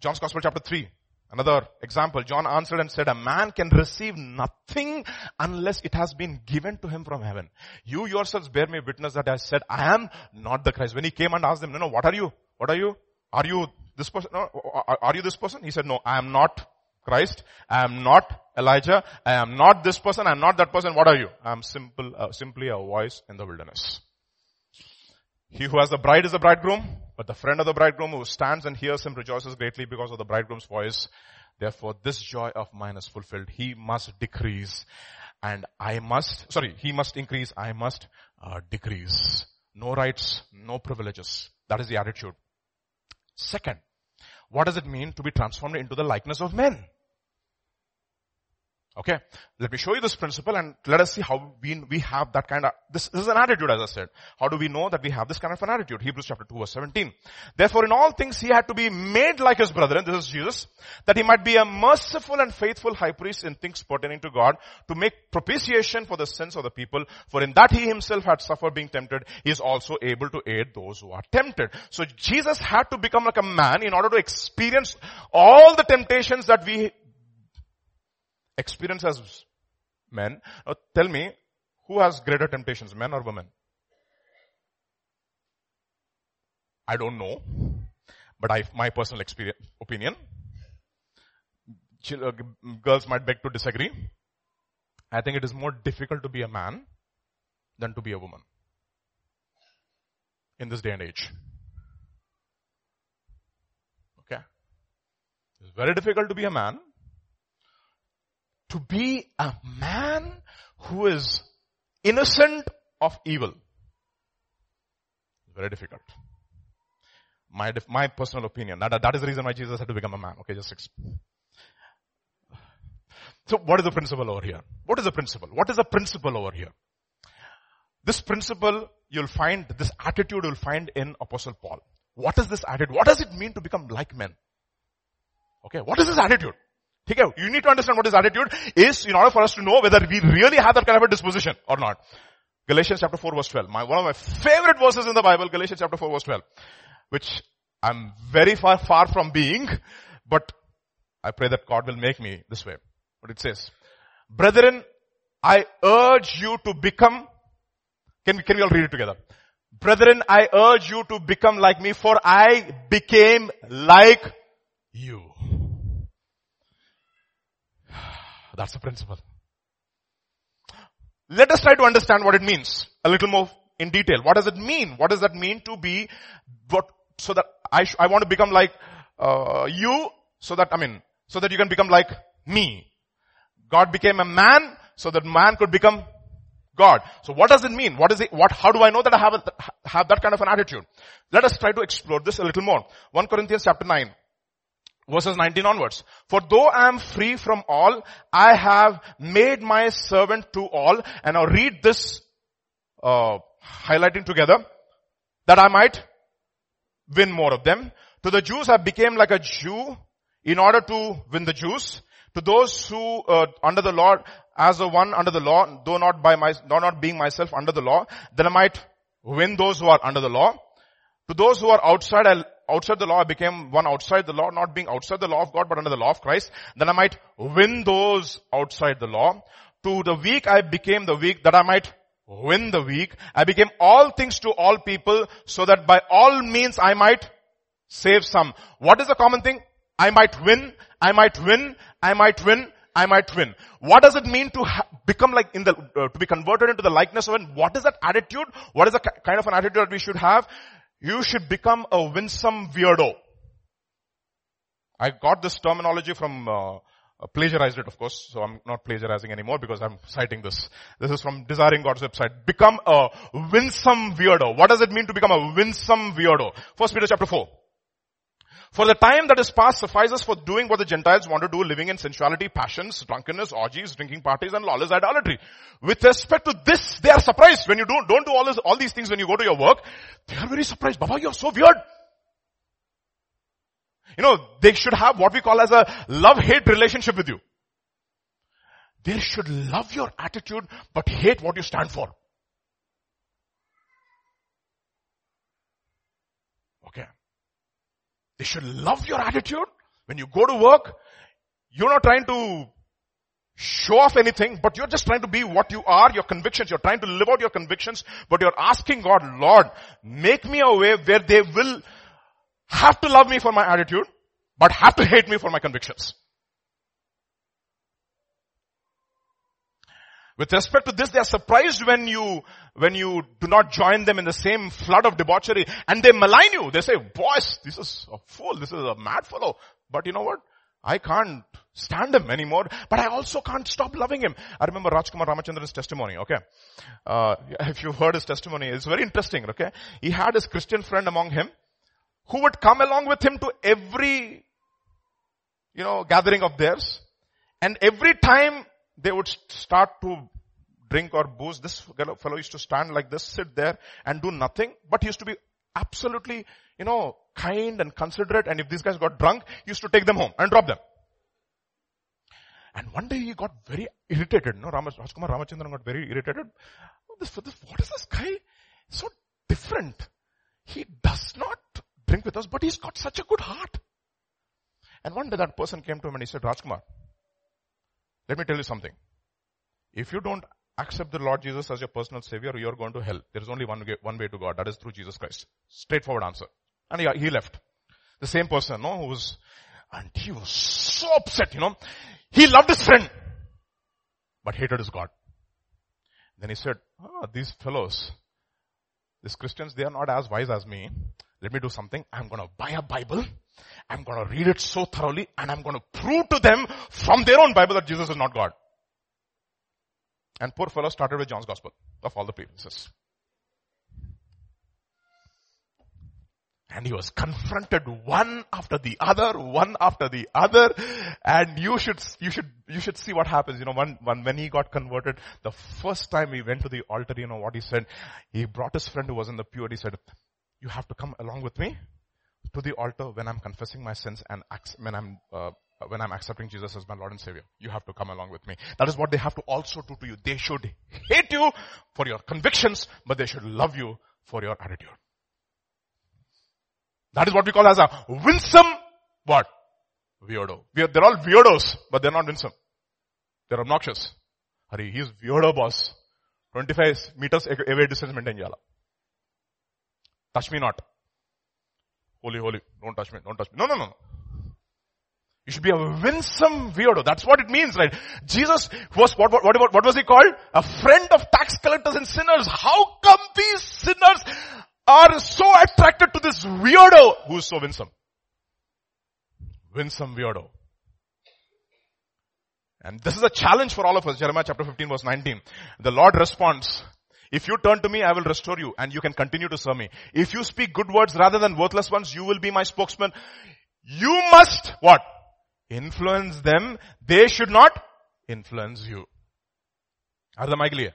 S2: John's Gospel chapter 3. Another example, John answered and said, a man can receive nothing unless it has been given to him from heaven. You yourselves bear me witness that I said, I am not the Christ. When he came and asked them, no, no, what are you? What are you? Are you this person? No, are you this person? He said, no, I am not Christ. I am not Elijah. I am not this person. I am not that person. What are you? I am simple, uh, simply a voice in the wilderness. He who has the bride is the bridegroom, but the friend of the bridegroom who stands and hears him rejoices greatly because of the bridegroom's voice. Therefore this joy of mine is fulfilled. He must decrease and I must, sorry, he must increase, I must uh, decrease. No rights, no privileges. That is the attitude. Second, what does it mean to be transformed into the likeness of men? Okay. Let me show you this principle and let us see how we, we have that kind of, this, this is an attitude as I said. How do we know that we have this kind of an attitude? Hebrews chapter 2 verse 17. Therefore in all things he had to be made like his brethren, this is Jesus, that he might be a merciful and faithful high priest in things pertaining to God to make propitiation for the sins of the people. For in that he himself had suffered being tempted, he is also able to aid those who are tempted. So Jesus had to become like a man in order to experience all the temptations that we experience as men. Now tell me, who has greater temptations, men or women? I don't know, but I, my personal experience, opinion, uh, girls might beg to disagree. I think it is more difficult to be a man than to be a woman in this day and age. Okay? It's very difficult to be a man to be a man who is innocent of evil. Very difficult. My, my personal opinion. That, that is the reason why Jesus had to become a man. Okay, just six. So what is the principle over here? What is the principle? What is the principle over here? This principle you'll find, this attitude you'll find in Apostle Paul. What is this attitude? What does it mean to become like men? Okay, what is this attitude? Okay, you need to understand what this attitude is in order for us to know whether we really have that kind of a disposition or not. Galatians chapter 4 verse 12. My, one of my favorite verses in the Bible, Galatians chapter 4 verse 12, which I'm very far, far from being, but I pray that God will make me this way. What it says. Brethren, I urge you to become, can we, can we all read it together? Brethren, I urge you to become like me for I became like you. That's the principle. Let us try to understand what it means a little more in detail. What does it mean? What does that mean to be what, so that I, sh- I want to become like, uh, you so that, I mean, so that you can become like me. God became a man so that man could become God. So what does it mean? What is it, what, how do I know that I have, a, have that kind of an attitude? Let us try to explore this a little more. 1 Corinthians chapter 9 verses 19 onwards. For though I am free from all, I have made my servant to all. And now read this, uh, highlighting together, that I might win more of them. To the Jews I became like a Jew in order to win the Jews. To those who uh, under the law, as the one under the law, though not by my, though not being myself under the law, then I might win those who are under the law. To those who are outside, I outside the law, I became one outside the law, not being outside the law of God, but under the law of Christ. Then I might win those outside the law. To the weak, I became the weak that I might win the weak. I became all things to all people so that by all means I might save some. What is the common thing? I might win, I might win, I might win, I might win. What does it mean to ha- become like in the, uh, to be converted into the likeness of it? What is that attitude? What is the kind of an attitude that we should have? You should become a winsome weirdo. I got this terminology from, uh, plagiarized it of course, so I'm not plagiarizing anymore because I'm citing this. This is from Desiring God's website. Become a winsome weirdo. What does it mean to become a winsome weirdo? First Peter chapter 4. For the time that is past suffices for doing what the Gentiles want to do, living in sensuality, passions, drunkenness, orgies, drinking parties, and lawless idolatry. With respect to this, they are surprised when you don't, don't do all this, all these things when you go to your work. They are very surprised. Baba, you're so weird. You know, they should have what we call as a love-hate relationship with you. They should love your attitude, but hate what you stand for. Okay. They should love your attitude. When you go to work, you're not trying to show off anything, but you're just trying to be what you are, your convictions. You're trying to live out your convictions, but you're asking God, Lord, make me a way where they will have to love me for my attitude, but have to hate me for my convictions. With respect to this, they are surprised when you, when you do not join them in the same flood of debauchery and they malign you. They say, boys, this is a fool. This is a mad fellow. But you know what? I can't stand him anymore, but I also can't stop loving him. I remember Rajkumar Ramachandran's testimony, okay? Uh, if you've heard his testimony, it's very interesting, okay? He had his Christian friend among him who would come along with him to every, you know, gathering of theirs. And every time they would start to drink or booze. This fellow used to stand like this, sit there and do nothing, but he used to be absolutely, you know, kind and considerate. And if these guys got drunk, he used to take them home and drop them. And one day he got very irritated. No, Ram- Rajkumar Ramachandran got very irritated. This, this, what is this guy? So different. He does not drink with us, but he's got such a good heart. And one day that person came to him and he said, Rajkumar, let me tell you something. If you don't accept the Lord Jesus as your personal savior, you're going to hell. There is only one way, one way to God. That is through Jesus Christ. Straightforward answer. And he, he left. The same person, no, who was, and he was so upset, you know. He loved his friend, but hated his God. Then he said, oh, these fellows, these Christians, they are not as wise as me. Let me do something. I'm going to buy a Bible. I'm going to read it so thoroughly and I'm going to prove to them from their own Bible that Jesus is not God. And poor fellow started with John's gospel of all the places. And he was confronted one after the other, one after the other. And you should, you should, you should see what happens. You know, one, one, when he got converted, the first time he went to the altar, you know what he said? He brought his friend who was in the pew and he said, you have to come along with me to the altar when I'm confessing my sins and when I'm, uh, when I'm accepting Jesus as my Lord and Savior. You have to come along with me. That is what they have to also do to you. They should hate you for your convictions, but they should love you for your attitude. That is what we call as a winsome what? Weirdo. Are, they're all weirdos, but they're not winsome. They're obnoxious. Hari, he's weirdo boss. 25 meters away distance maintain yala. Touch me not. Holy, holy. Don't touch me. Don't touch me. No, no, no. You should be a winsome weirdo. That's what it means, right? Jesus was, what, what, what, what was he called? A friend of tax collectors and sinners. How come these sinners are so attracted to this weirdo who's so winsome. Winsome weirdo. And this is a challenge for all of us. Jeremiah chapter 15 verse 19. The Lord responds, if you turn to me, I will restore you and you can continue to serve me. If you speak good words rather than worthless ones, you will be my spokesman. You must what? Influence them. They should not influence you. అర్థమైగలియా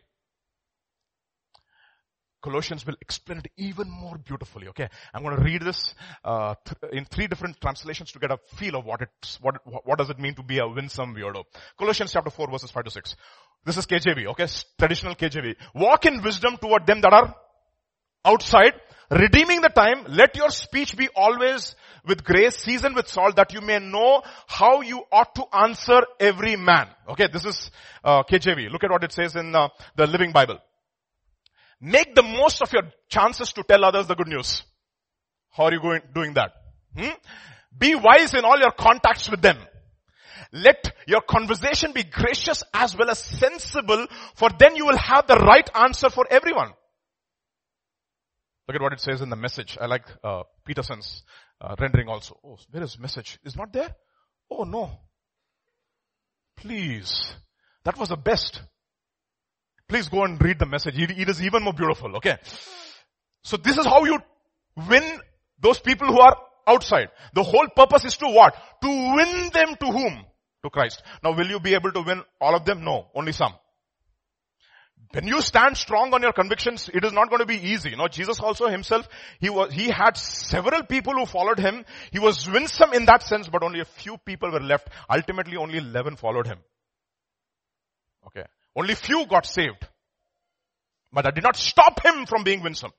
S2: Colossians will explain it even more beautifully. Okay, I'm going to read this uh, th- in three different translations to get a feel of what it's what what does it mean to be a winsome weirdo. Colossians chapter four verses five to six. This is KJV. Okay, traditional KJV. Walk in wisdom toward them that are outside, redeeming the time. Let your speech be always with grace, seasoned with salt, that you may know how you ought to answer every man. Okay, this is uh, KJV. Look at what it says in uh, the Living Bible. Make the most of your chances to tell others the good news. How are you going, doing that? Hmm? Be wise in all your contacts with them. Let your conversation be gracious as well as sensible, for then you will have the right answer for everyone. Look at what it says in the message. I like uh, Peterson's uh, rendering also. Oh, where is message? Is not there? Oh no. Please. That was the best. Please go and read the message. It is even more beautiful. Okay. So this is how you win those people who are outside. The whole purpose is to what? To win them to whom? To Christ. Now will you be able to win all of them? No, only some. When you stand strong on your convictions, it is not going to be easy. You know, Jesus also himself, he was, he had several people who followed him. He was winsome in that sense, but only a few people were left. Ultimately, only 11 followed him. Okay. Only few got saved. But that did not stop him from being winsome.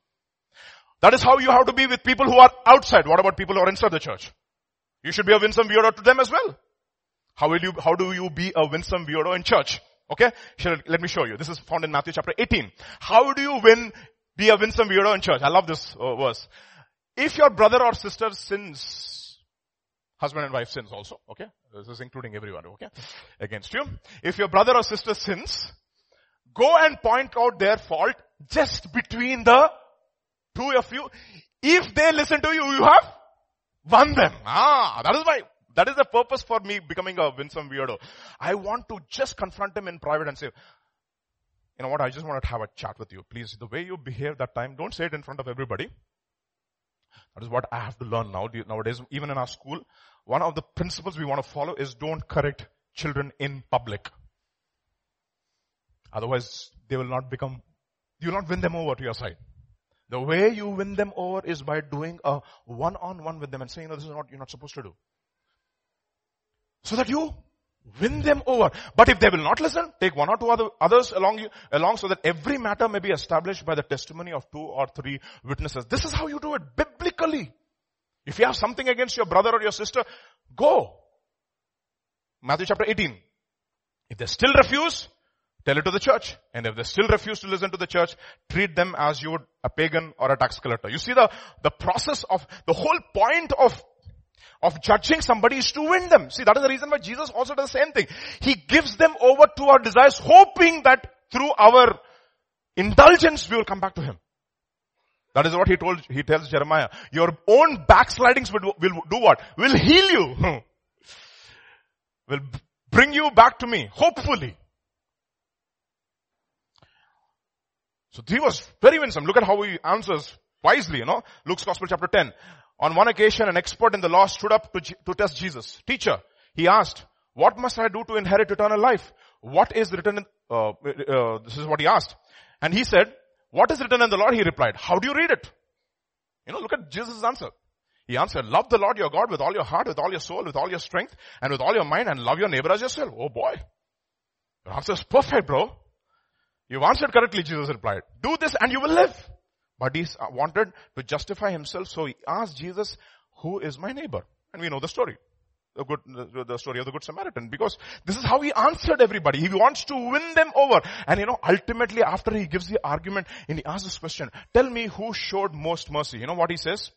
S2: That is how you have to be with people who are outside. What about people who are inside the church? You should be a winsome weirdo to them as well. How will you, how do you be a winsome weirdo in church? Okay? let me show you. This is found in Matthew chapter 18. How do you win, be a winsome weirdo in church? I love this uh, verse. If your brother or sister sins, husband and wife sins also, okay? This is including everyone, okay? Against you. If your brother or sister sins, go and point out their fault just between the two of you. If they listen to you, you have won them. Ah, that is why, that is the purpose for me becoming a winsome weirdo. I want to just confront them in private and say, you know what, I just want to have a chat with you. Please, the way you behave that time, don't say it in front of everybody. That is what I have to learn now, nowadays, even in our school. One of the principles we want to follow is don't correct children in public. Otherwise, they will not become, you will not win them over to your side. The way you win them over is by doing a one-on-one with them and saying, no, this is what you're not supposed to do. So that you win them over. But if they will not listen, take one or two other, others along you, along so that every matter may be established by the testimony of two or three witnesses. This is how you do it biblically. If you have something against your brother or your sister, go. Matthew chapter 18. If they still refuse, Tell it to the church. And if they still refuse to listen to the church, treat them as you would a pagan or a tax collector. You see the, the process of, the whole point of, of judging somebody is to win them. See, that is the reason why Jesus also does the same thing. He gives them over to our desires, hoping that through our indulgence we will come back to Him. That is what he told, he tells Jeremiah. Your own backslidings will, will do what? Will heal you. will bring you back to me, hopefully. So he was very winsome. Look at how he answers wisely, you know. Luke's Gospel chapter 10. On one occasion, an expert in the law stood up to, to test Jesus. Teacher, he asked, what must I do to inherit eternal life? What is written in, uh, uh, this is what he asked. And he said, what is written in the law? He replied, how do you read it? You know, look at Jesus' answer. He answered, love the Lord your God with all your heart, with all your soul, with all your strength, and with all your mind, and love your neighbor as yourself. Oh boy. Your answer is perfect, bro. You've answered correctly, Jesus replied. Do this and you will live. But he uh, wanted to justify himself, so he asked Jesus, who is my neighbor? And we know the story. The good, the, story of the good Samaritan. Because this is how he answered everybody. He wants to win them over. And you know, ultimately after he gives the argument and he asks this question, tell me who showed most mercy. You know what he says?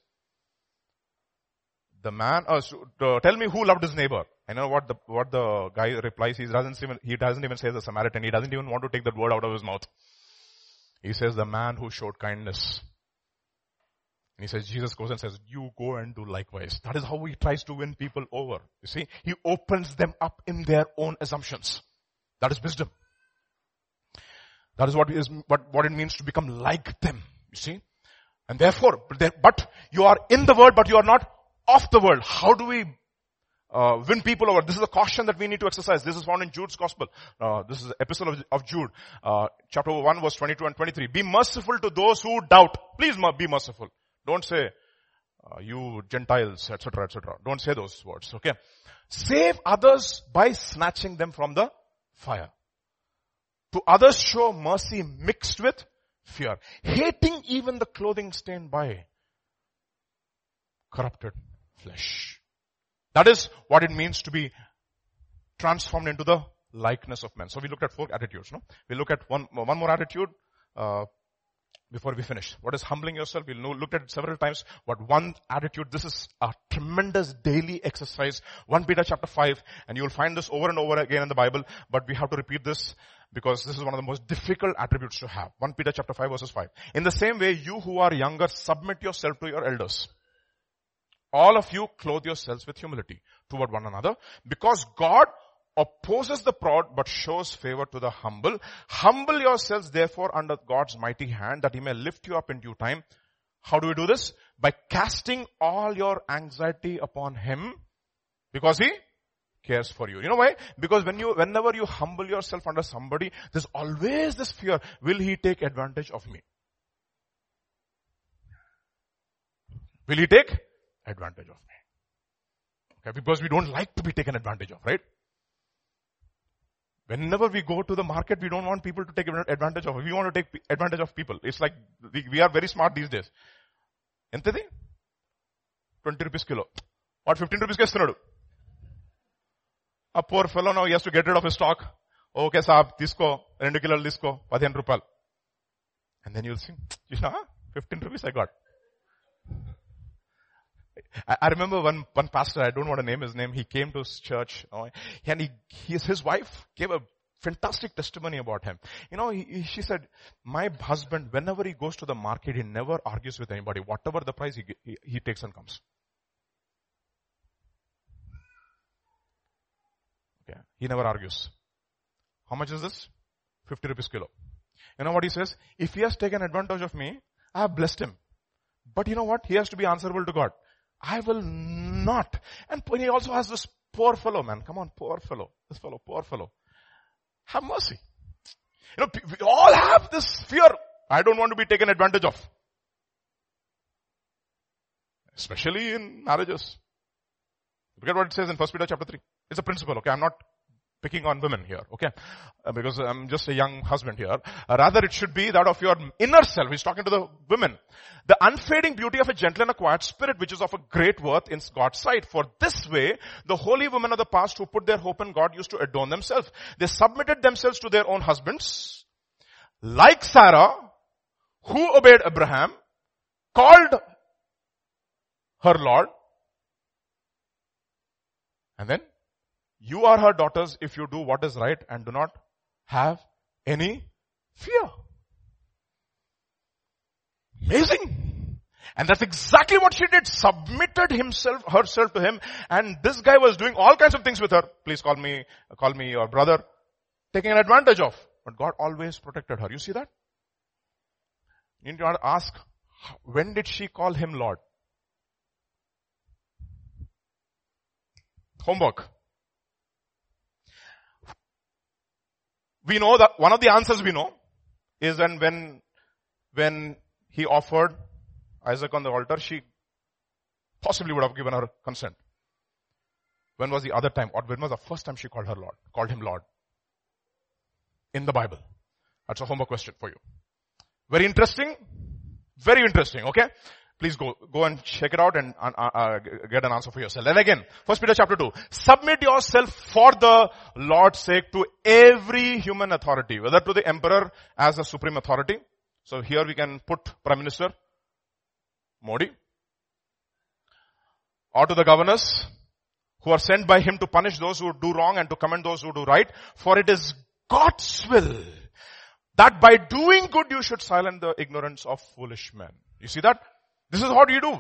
S2: The man, uh, uh, tell me who loved his neighbor. I know what the, what the guy replies. He doesn't even, he doesn't even say the Samaritan. He doesn't even want to take that word out of his mouth. He says the man who showed kindness. And he says, Jesus goes and says, you go and do likewise. That is how he tries to win people over. You see, he opens them up in their own assumptions. That is wisdom. That is what is, what, what it means to become like them. You see? And therefore, but you are in the world, but you are not of the world. How do we uh, win people over. This is a caution that we need to exercise. This is found in Jude's gospel. Uh, this is the epistle of, of Jude, uh, chapter 1 verse 22 and 23. Be merciful to those who doubt. Please be merciful. Don't say, uh, you Gentiles, etc., etc. Don't say those words, okay? Save others by snatching them from the fire. To others show mercy mixed with fear. Hating even the clothing stained by corrupted flesh. That is what it means to be transformed into the likeness of men. So we looked at four attitudes, no? We look at one, one more attitude, uh, before we finish. What is humbling yourself? We'll look at it several times. But one attitude, this is a tremendous daily exercise. 1 Peter chapter 5, and you'll find this over and over again in the Bible, but we have to repeat this because this is one of the most difficult attributes to have. 1 Peter chapter 5 verses 5. In the same way, you who are younger, submit yourself to your elders. All of you clothe yourselves with humility toward one another because God opposes the proud but shows favor to the humble. Humble yourselves therefore under God's mighty hand that he may lift you up in due time. How do we do this? By casting all your anxiety upon him because he cares for you. You know why? Because when you, whenever you humble yourself under somebody, there's always this fear, will he take advantage of me? Will he take advantage of me. Okay, because we don't like to be taken advantage of, right? Whenever we go to the market, we don't want people to take advantage of. We want to take advantage of people. It's like we, we are very smart these days. ఎంతది twenty rupees kilo వాడు fifteen రూపీస్కి ఇస్తున్నాడు ఆ poor fellow no yes to get rid of stock okay సాబ్ తీసుకో రెండు కిలోలు తీసుకో పదిహేను రూపాయలు అండ్ దెన్ యూల్ సింగ్ చూసినా fifteen rupees I got I, remember one, one pastor, I don't want to name his name, he came to his church, and he, his, his wife gave a fantastic testimony about him. You know, he, she said, my husband, whenever he goes to the market, he never argues with anybody. Whatever the price, he, he, he takes and comes. Okay. He never argues. How much is this? 50 rupees kilo. You know what he says? If he has taken advantage of me, I have blessed him. But you know what? He has to be answerable to God. I will not. And he also has this poor fellow, man. Come on, poor fellow. This fellow, poor fellow. Have mercy. You know, we all have this fear. I don't want to be taken advantage of. Especially in marriages. Look at what it says in 1 Peter chapter 3. It's a principle, okay? I'm not picking on women here, okay? Uh, because I'm just a young husband here. Uh, rather it should be that of your inner self. He's talking to the women. The unfading beauty of a gentle and a quiet spirit which is of a great worth in God's sight. For this way, the holy women of the past who put their hope in God used to adorn themselves. They submitted themselves to their own husbands. Like Sarah, who obeyed Abraham, called her Lord, and then you are her daughters if you do what is right and do not have any fear. Amazing. And that's exactly what she did. Submitted himself, herself to him. And this guy was doing all kinds of things with her. Please call me, call me your brother. Taking an advantage of. But God always protected her. You see that? You need to ask, when did she call him Lord? Homework. We know that one of the answers we know is when, when, when he offered Isaac on the altar, she possibly would have given her consent. When was the other time, or when was the first time she called her Lord, called him Lord? In the Bible. That's a homework question for you. Very interesting. Very interesting, okay? Please go, go and check it out and uh, uh, get an answer for yourself. And again, First Peter chapter 2. Submit yourself for the Lord's sake to every human authority, whether to the emperor as the supreme authority. So here we can put Prime Minister Modi or to the governors who are sent by him to punish those who do wrong and to commend those who do right. For it is God's will that by doing good you should silence the ignorance of foolish men. You see that? This is what you do.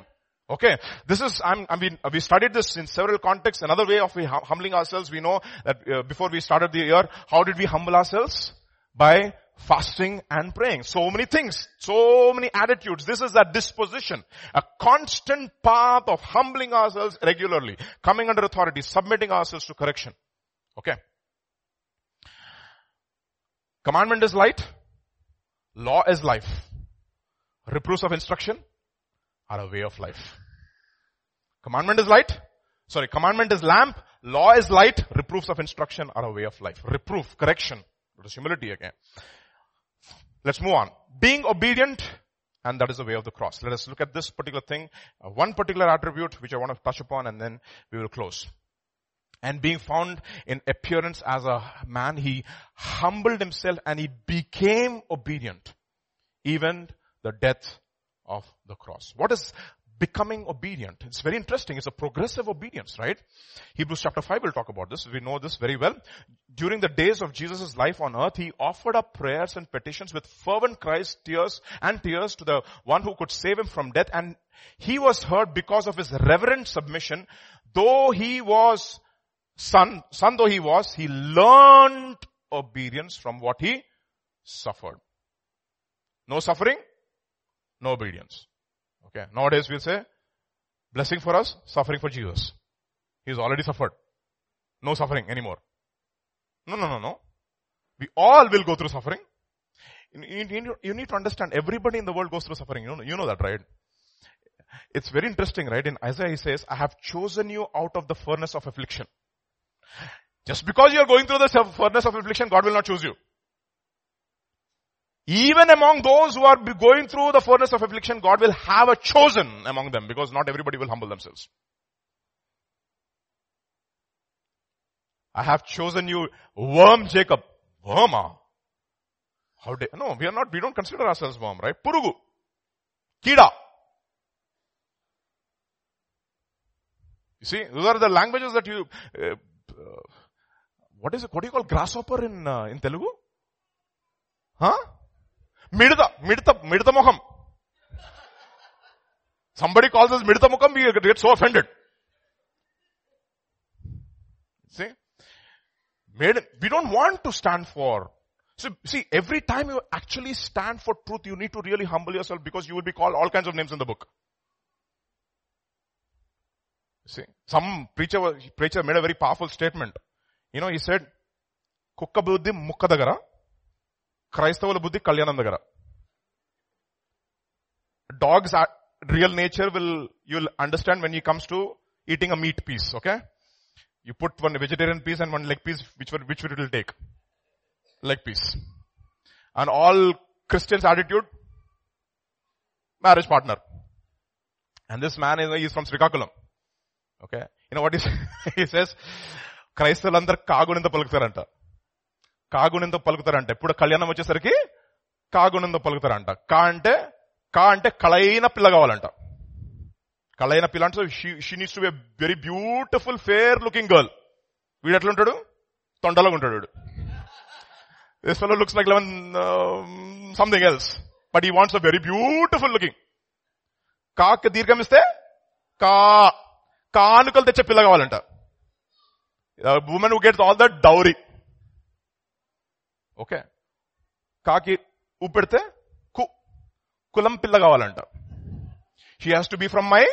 S2: Okay. This is, I'm, I mean, we studied this in several contexts. Another way of humbling ourselves, we know that uh, before we started the year, how did we humble ourselves? By fasting and praying. So many things, so many attitudes. This is that disposition, a constant path of humbling ourselves regularly, coming under authority, submitting ourselves to correction. Okay. Commandment is light. Law is life. Reproofs of instruction are a way of life. Commandment is light. Sorry, commandment is lamp. Law is light. Reproofs of instruction are a way of life. Reproof, correction. That is humility again. Let's move on. Being obedient, and that is the way of the cross. Let us look at this particular thing, uh, one particular attribute which I want to touch upon and then we will close. And being found in appearance as a man, he humbled himself and he became obedient. Even the death of the cross. What is becoming obedient? It's very interesting. It's a progressive obedience, right? Hebrews chapter 5 will talk about this. We know this very well. During the days of Jesus' life on earth, he offered up prayers and petitions with fervent cries, tears, and tears to the one who could save him from death. And he was heard because of his reverent submission. Though he was son, son though he was, he learned obedience from what he suffered. No suffering, no obedience. Okay. Nowadays we'll say, blessing for us, suffering for Jesus. He's already suffered. No suffering anymore. No, no, no, no. We all will go through suffering. You need to understand, everybody in the world goes through suffering. You know, you know that, right? It's very interesting, right? In Isaiah he says, I have chosen you out of the furnace of affliction. Just because you are going through the furnace of affliction, God will not choose you. Even among those who are going through the furnace of affliction, God will have a chosen among them because not everybody will humble themselves. I have chosen you, worm Jacob. Worma. How dare, no, we are not, we don't consider ourselves worm, right? Purugu. Kida. You see, those are the languages that you, uh, uh, what is it, what do you call grasshopper in, uh, in Telugu? Huh? Midda, Midda, Midda Moham. Somebody calls us Midda Mukham, we get so offended. See? We don't want to stand for. So, see, every time you actually stand for truth, you need to really humble yourself because you will be called all kinds of names in the book. See, some preacher preacher made a very powerful statement. You know, he said, "Kukkabuddhi mukkadagara క్రైస్తవుల బుద్ధి కళ్యాణం దగ్గర dogs real nature will you'll understand when you comes to eating a meat piece okay you put one vegetarian piece and one leg piece which which which will take leg piece and all Christians attitude marriage partner. And this man is, is from Srikakulam. Okay. You know what he, he says? క్రైస్తవులందరూ కాగునింద పలుకుతారంట కాగునింద పలుకుతారంట. ఇప్పుడు కళ్యాణం వచ్చేసరికి కాగునింద పలుకుతారంట. కా అంటే కా అంటే కళైన పిల్ల కావాలంట. కళైన పిల్ల అంటే she needs to be very beautiful fair looking girl వీడు ఎట్లుంటాడు? తొండలాగా ఉంటాడు వీడు. This fellow looks like eleven something else but he wants a very beautiful looking కాకి దీర్ఘం ఇస్తే కా కానుకలు తెచ్చే పిల్ల కావాలంట. Women who gets all the dowry okay కాకి ఉప్పెడితే కు కులం పిల్ల కావాలంట she has to be from my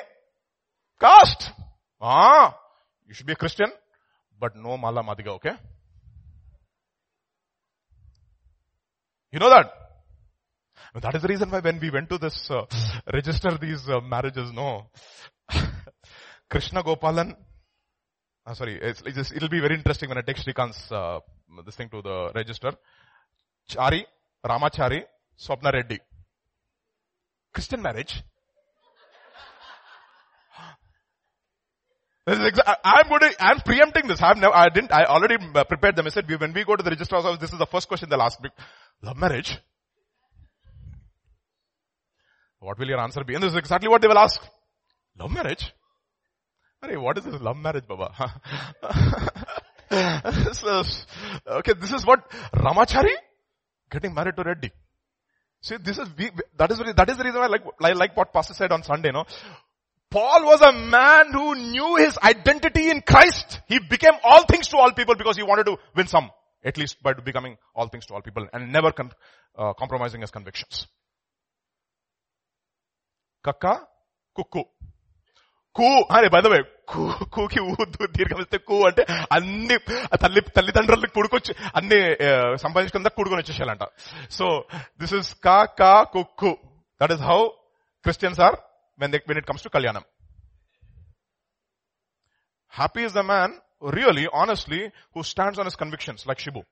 S2: caste you should be Christian but no mala madiga, okay? You know that? That is the reason why when we went to this, uh, register these uh, marriages, no. Krishna Gopalan, uh, sorry, it's, it's just, it'll be very interesting when I text Shrikant's, uh, this thing to the register. Chari, Ramachari, Swapna Reddy. Christian marriage. Exa- I'm going to, I'm preempting this. I've never, I didn't, I already uh, prepared them. I said, when we go to the registrar's office, this is the first question they'll ask me. Love marriage? What will your answer be? And this is exactly what they will ask. Love marriage? Hey, what is this love marriage, Baba? okay, this is what Ramachari getting married to Reddy. See, this is, that is, that is the reason why I like, like what Pastor said on Sunday, no? Paul was a man who knew his identity in Christ. He became all things to all people because he wanted to win some, at least by becoming all things to all people and never uh, compromising his convictions. Kaka, kuku. కూ అరే by the way కూ కూకి ఊదు దీర్ఘమిస్తే కూ అంటే అన్ని తల్లి తల్లిదండ్రులకు పుడుకొచ్చి అన్ని సంపాదించుకుందా కూడుకొని వచ్చేసాలంట సో దిస్ ఇస్ కా కా కుక్కు that is how Christians are when when it comes to కళ్యాణం happy is the man really, honestly, who stands on his convictions, like Shibu.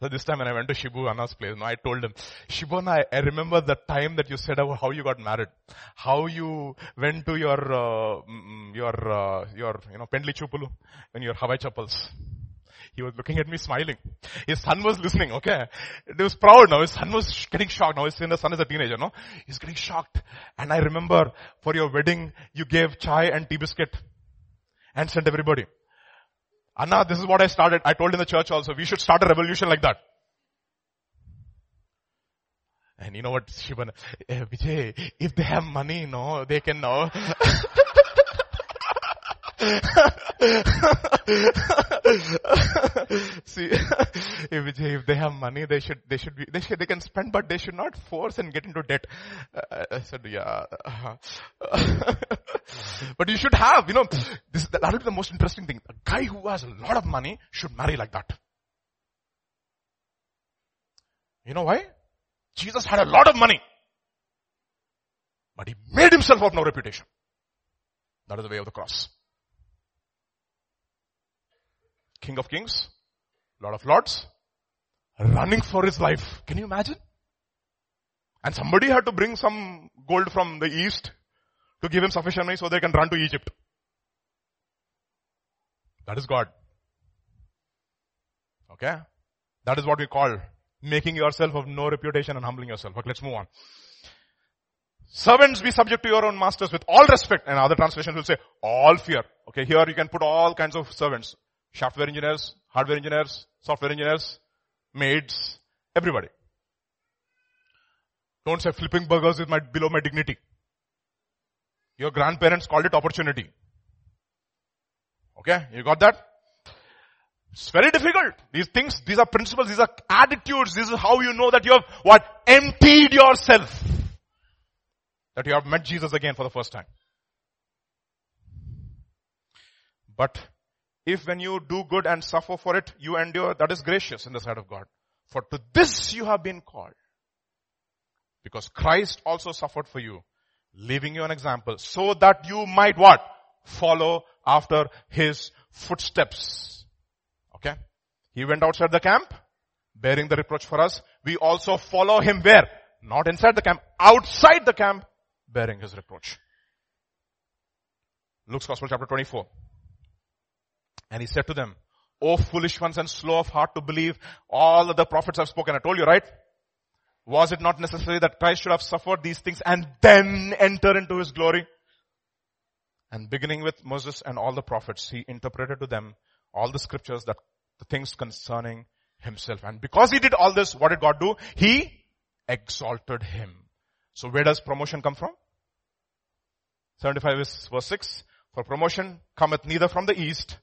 S2: So this time when I went to Shibu Anna's place, no, I told him, Shibu Anna, I, remember the time that you said how you got married, how you went to your, uh, your, uh, your, you know, Pendli Chupulu, in your Hawaii chappals. He was looking at me smiling. His son was listening, okay? He was proud now. His son was getting shocked. Now his son is a teenager, no? He's getting shocked. And I remember for your wedding, you gave chai and tea biscuit and sent everybody. Anna, this is what I started. I told in the church also, we should start a revolution like that. And you know what, Shivan, eh, Vijay, if they have money, no, they can know. See, if, if they have money, they should, they should be, they should, they can spend, but they should not force and get into debt. Uh, I said, yeah. but you should have, you know, this, that will be the most interesting thing. A guy who has a lot of money should marry like that. You know why? Jesus had a lot of money. But he made himself of no reputation. That is the way of the cross. King of kings, Lord of lords, running for his life. Can you imagine? And somebody had to bring some gold from the east to give him sufficient money so they can run to Egypt. That is God. Okay? That is what we call making yourself of no reputation and humbling yourself. But let's move on. Servants be subject to your own masters with all respect and other translations will say all fear. Okay, here you can put all kinds of servants. Software engineers, hardware engineers, software engineers, maids, everybody. Don't say flipping burgers is my, below my dignity. Your grandparents called it opportunity. Okay, you got that? It's very difficult. These things, these are principles, these are attitudes, this is how you know that you have what? Emptied yourself. That you have met Jesus again for the first time. But if when you do good and suffer for it, you endure, that is gracious in the sight of God. For to this you have been called. Because Christ also suffered for you, leaving you an example, so that you might what? Follow after his footsteps. Okay? He went outside the camp, bearing the reproach for us. We also follow him where? Not inside the camp, outside the camp, bearing his reproach. Luke's Gospel chapter 24. And he said to them, O foolish ones and slow of heart to believe all the prophets have spoken. I told you, right? Was it not necessary that Christ should have suffered these things and then enter into his glory? And beginning with Moses and all the prophets, he interpreted to them all the scriptures that the things concerning himself. And because he did all this, what did God do? He exalted him. So where does promotion come from? 75 is verse 6. For promotion cometh neither from the east,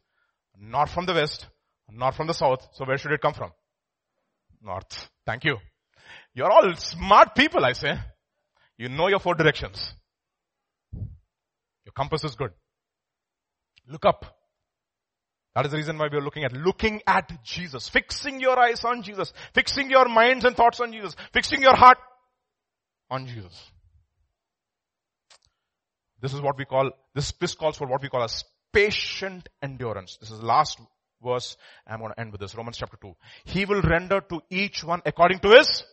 S2: nor from the west, not from the south. So where should it come from? North. Thank you. You're all smart people, I say. You know your four directions. Your compass is good. Look up. That is the reason why we are looking at looking at Jesus, fixing your eyes on Jesus, fixing your minds and thoughts on Jesus, fixing your heart on Jesus. This is what we call, this, this calls for what we call as patient endurance. This is the last verse. I'm going to end with this. Romans chapter 2. He will render to each one according to his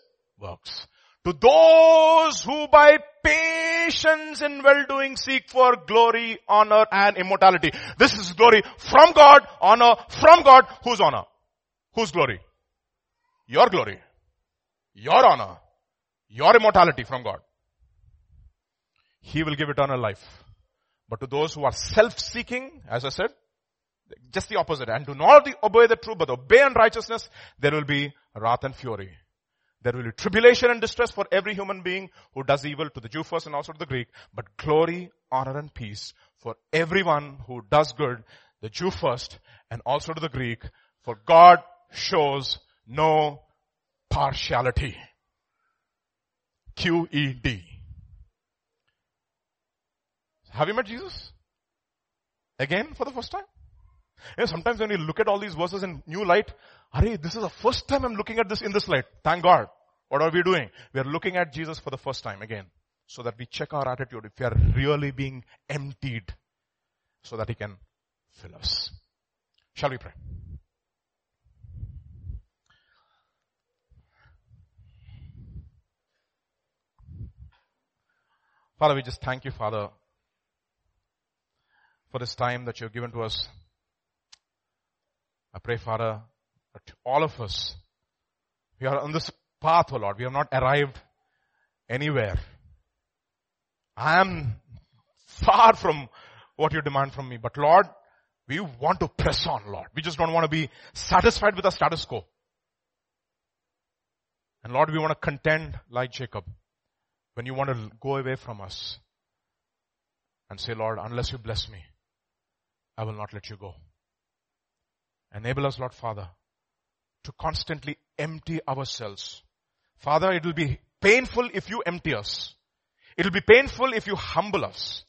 S2: works. To those who by patience in well-doing seek for glory, honor and immortality. This is glory from God, honor from God. Whose honor? Whose glory? Your glory. Your honor. Your immortality from God. He will give eternal life. But to those who are self-seeking, as I said, just the opposite, and do not obey the truth, but obey unrighteousness, there will be wrath and fury. There will be tribulation and distress for every human being who does evil to the Jew first and also to the Greek, but glory, honor and peace for everyone who does good, the Jew first and also to the Greek, for God shows no partiality. Q-E-D. Have you met Jesus? Again for the first time? You know, sometimes when you look at all these verses in new light, Hurry, this is the first time I'm looking at this in this light. Thank God. What are we doing? We are looking at Jesus for the first time again. So that we check our attitude if we are really being emptied. So that He can fill us. Shall we pray? Father, we just thank you, Father, for this time that you've given to us. I pray, Father, that all of us, we are on this path, oh Lord. We have not arrived anywhere. I am far from what you demand from me. But Lord, we want to press on, Lord. We just don't want to be satisfied with the status quo. And Lord, we want to contend like Jacob when you want to go away from us and say, Lord, unless you bless me, I will not let you go. Enable us, Lord Father, to constantly empty ourselves. Father, it will be painful if you empty us. It will be painful if you humble us.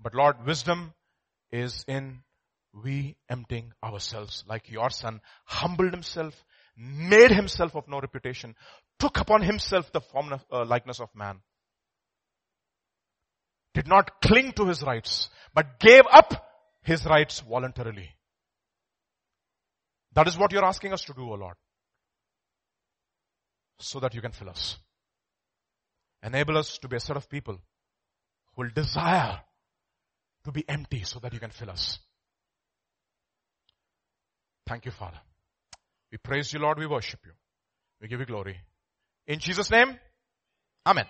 S2: But Lord, wisdom is in we emptying ourselves like your son humbled himself, made himself of no reputation, took upon himself the form of uh, likeness of man. Did not cling to his rights, but gave up his rights voluntarily. That is what you're asking us to do, O Lord. So that you can fill us. Enable us to be a set of people who will desire to be empty so that you can fill us. Thank you, Father. We praise you, Lord. We worship you. We give you glory. In Jesus' name, Amen.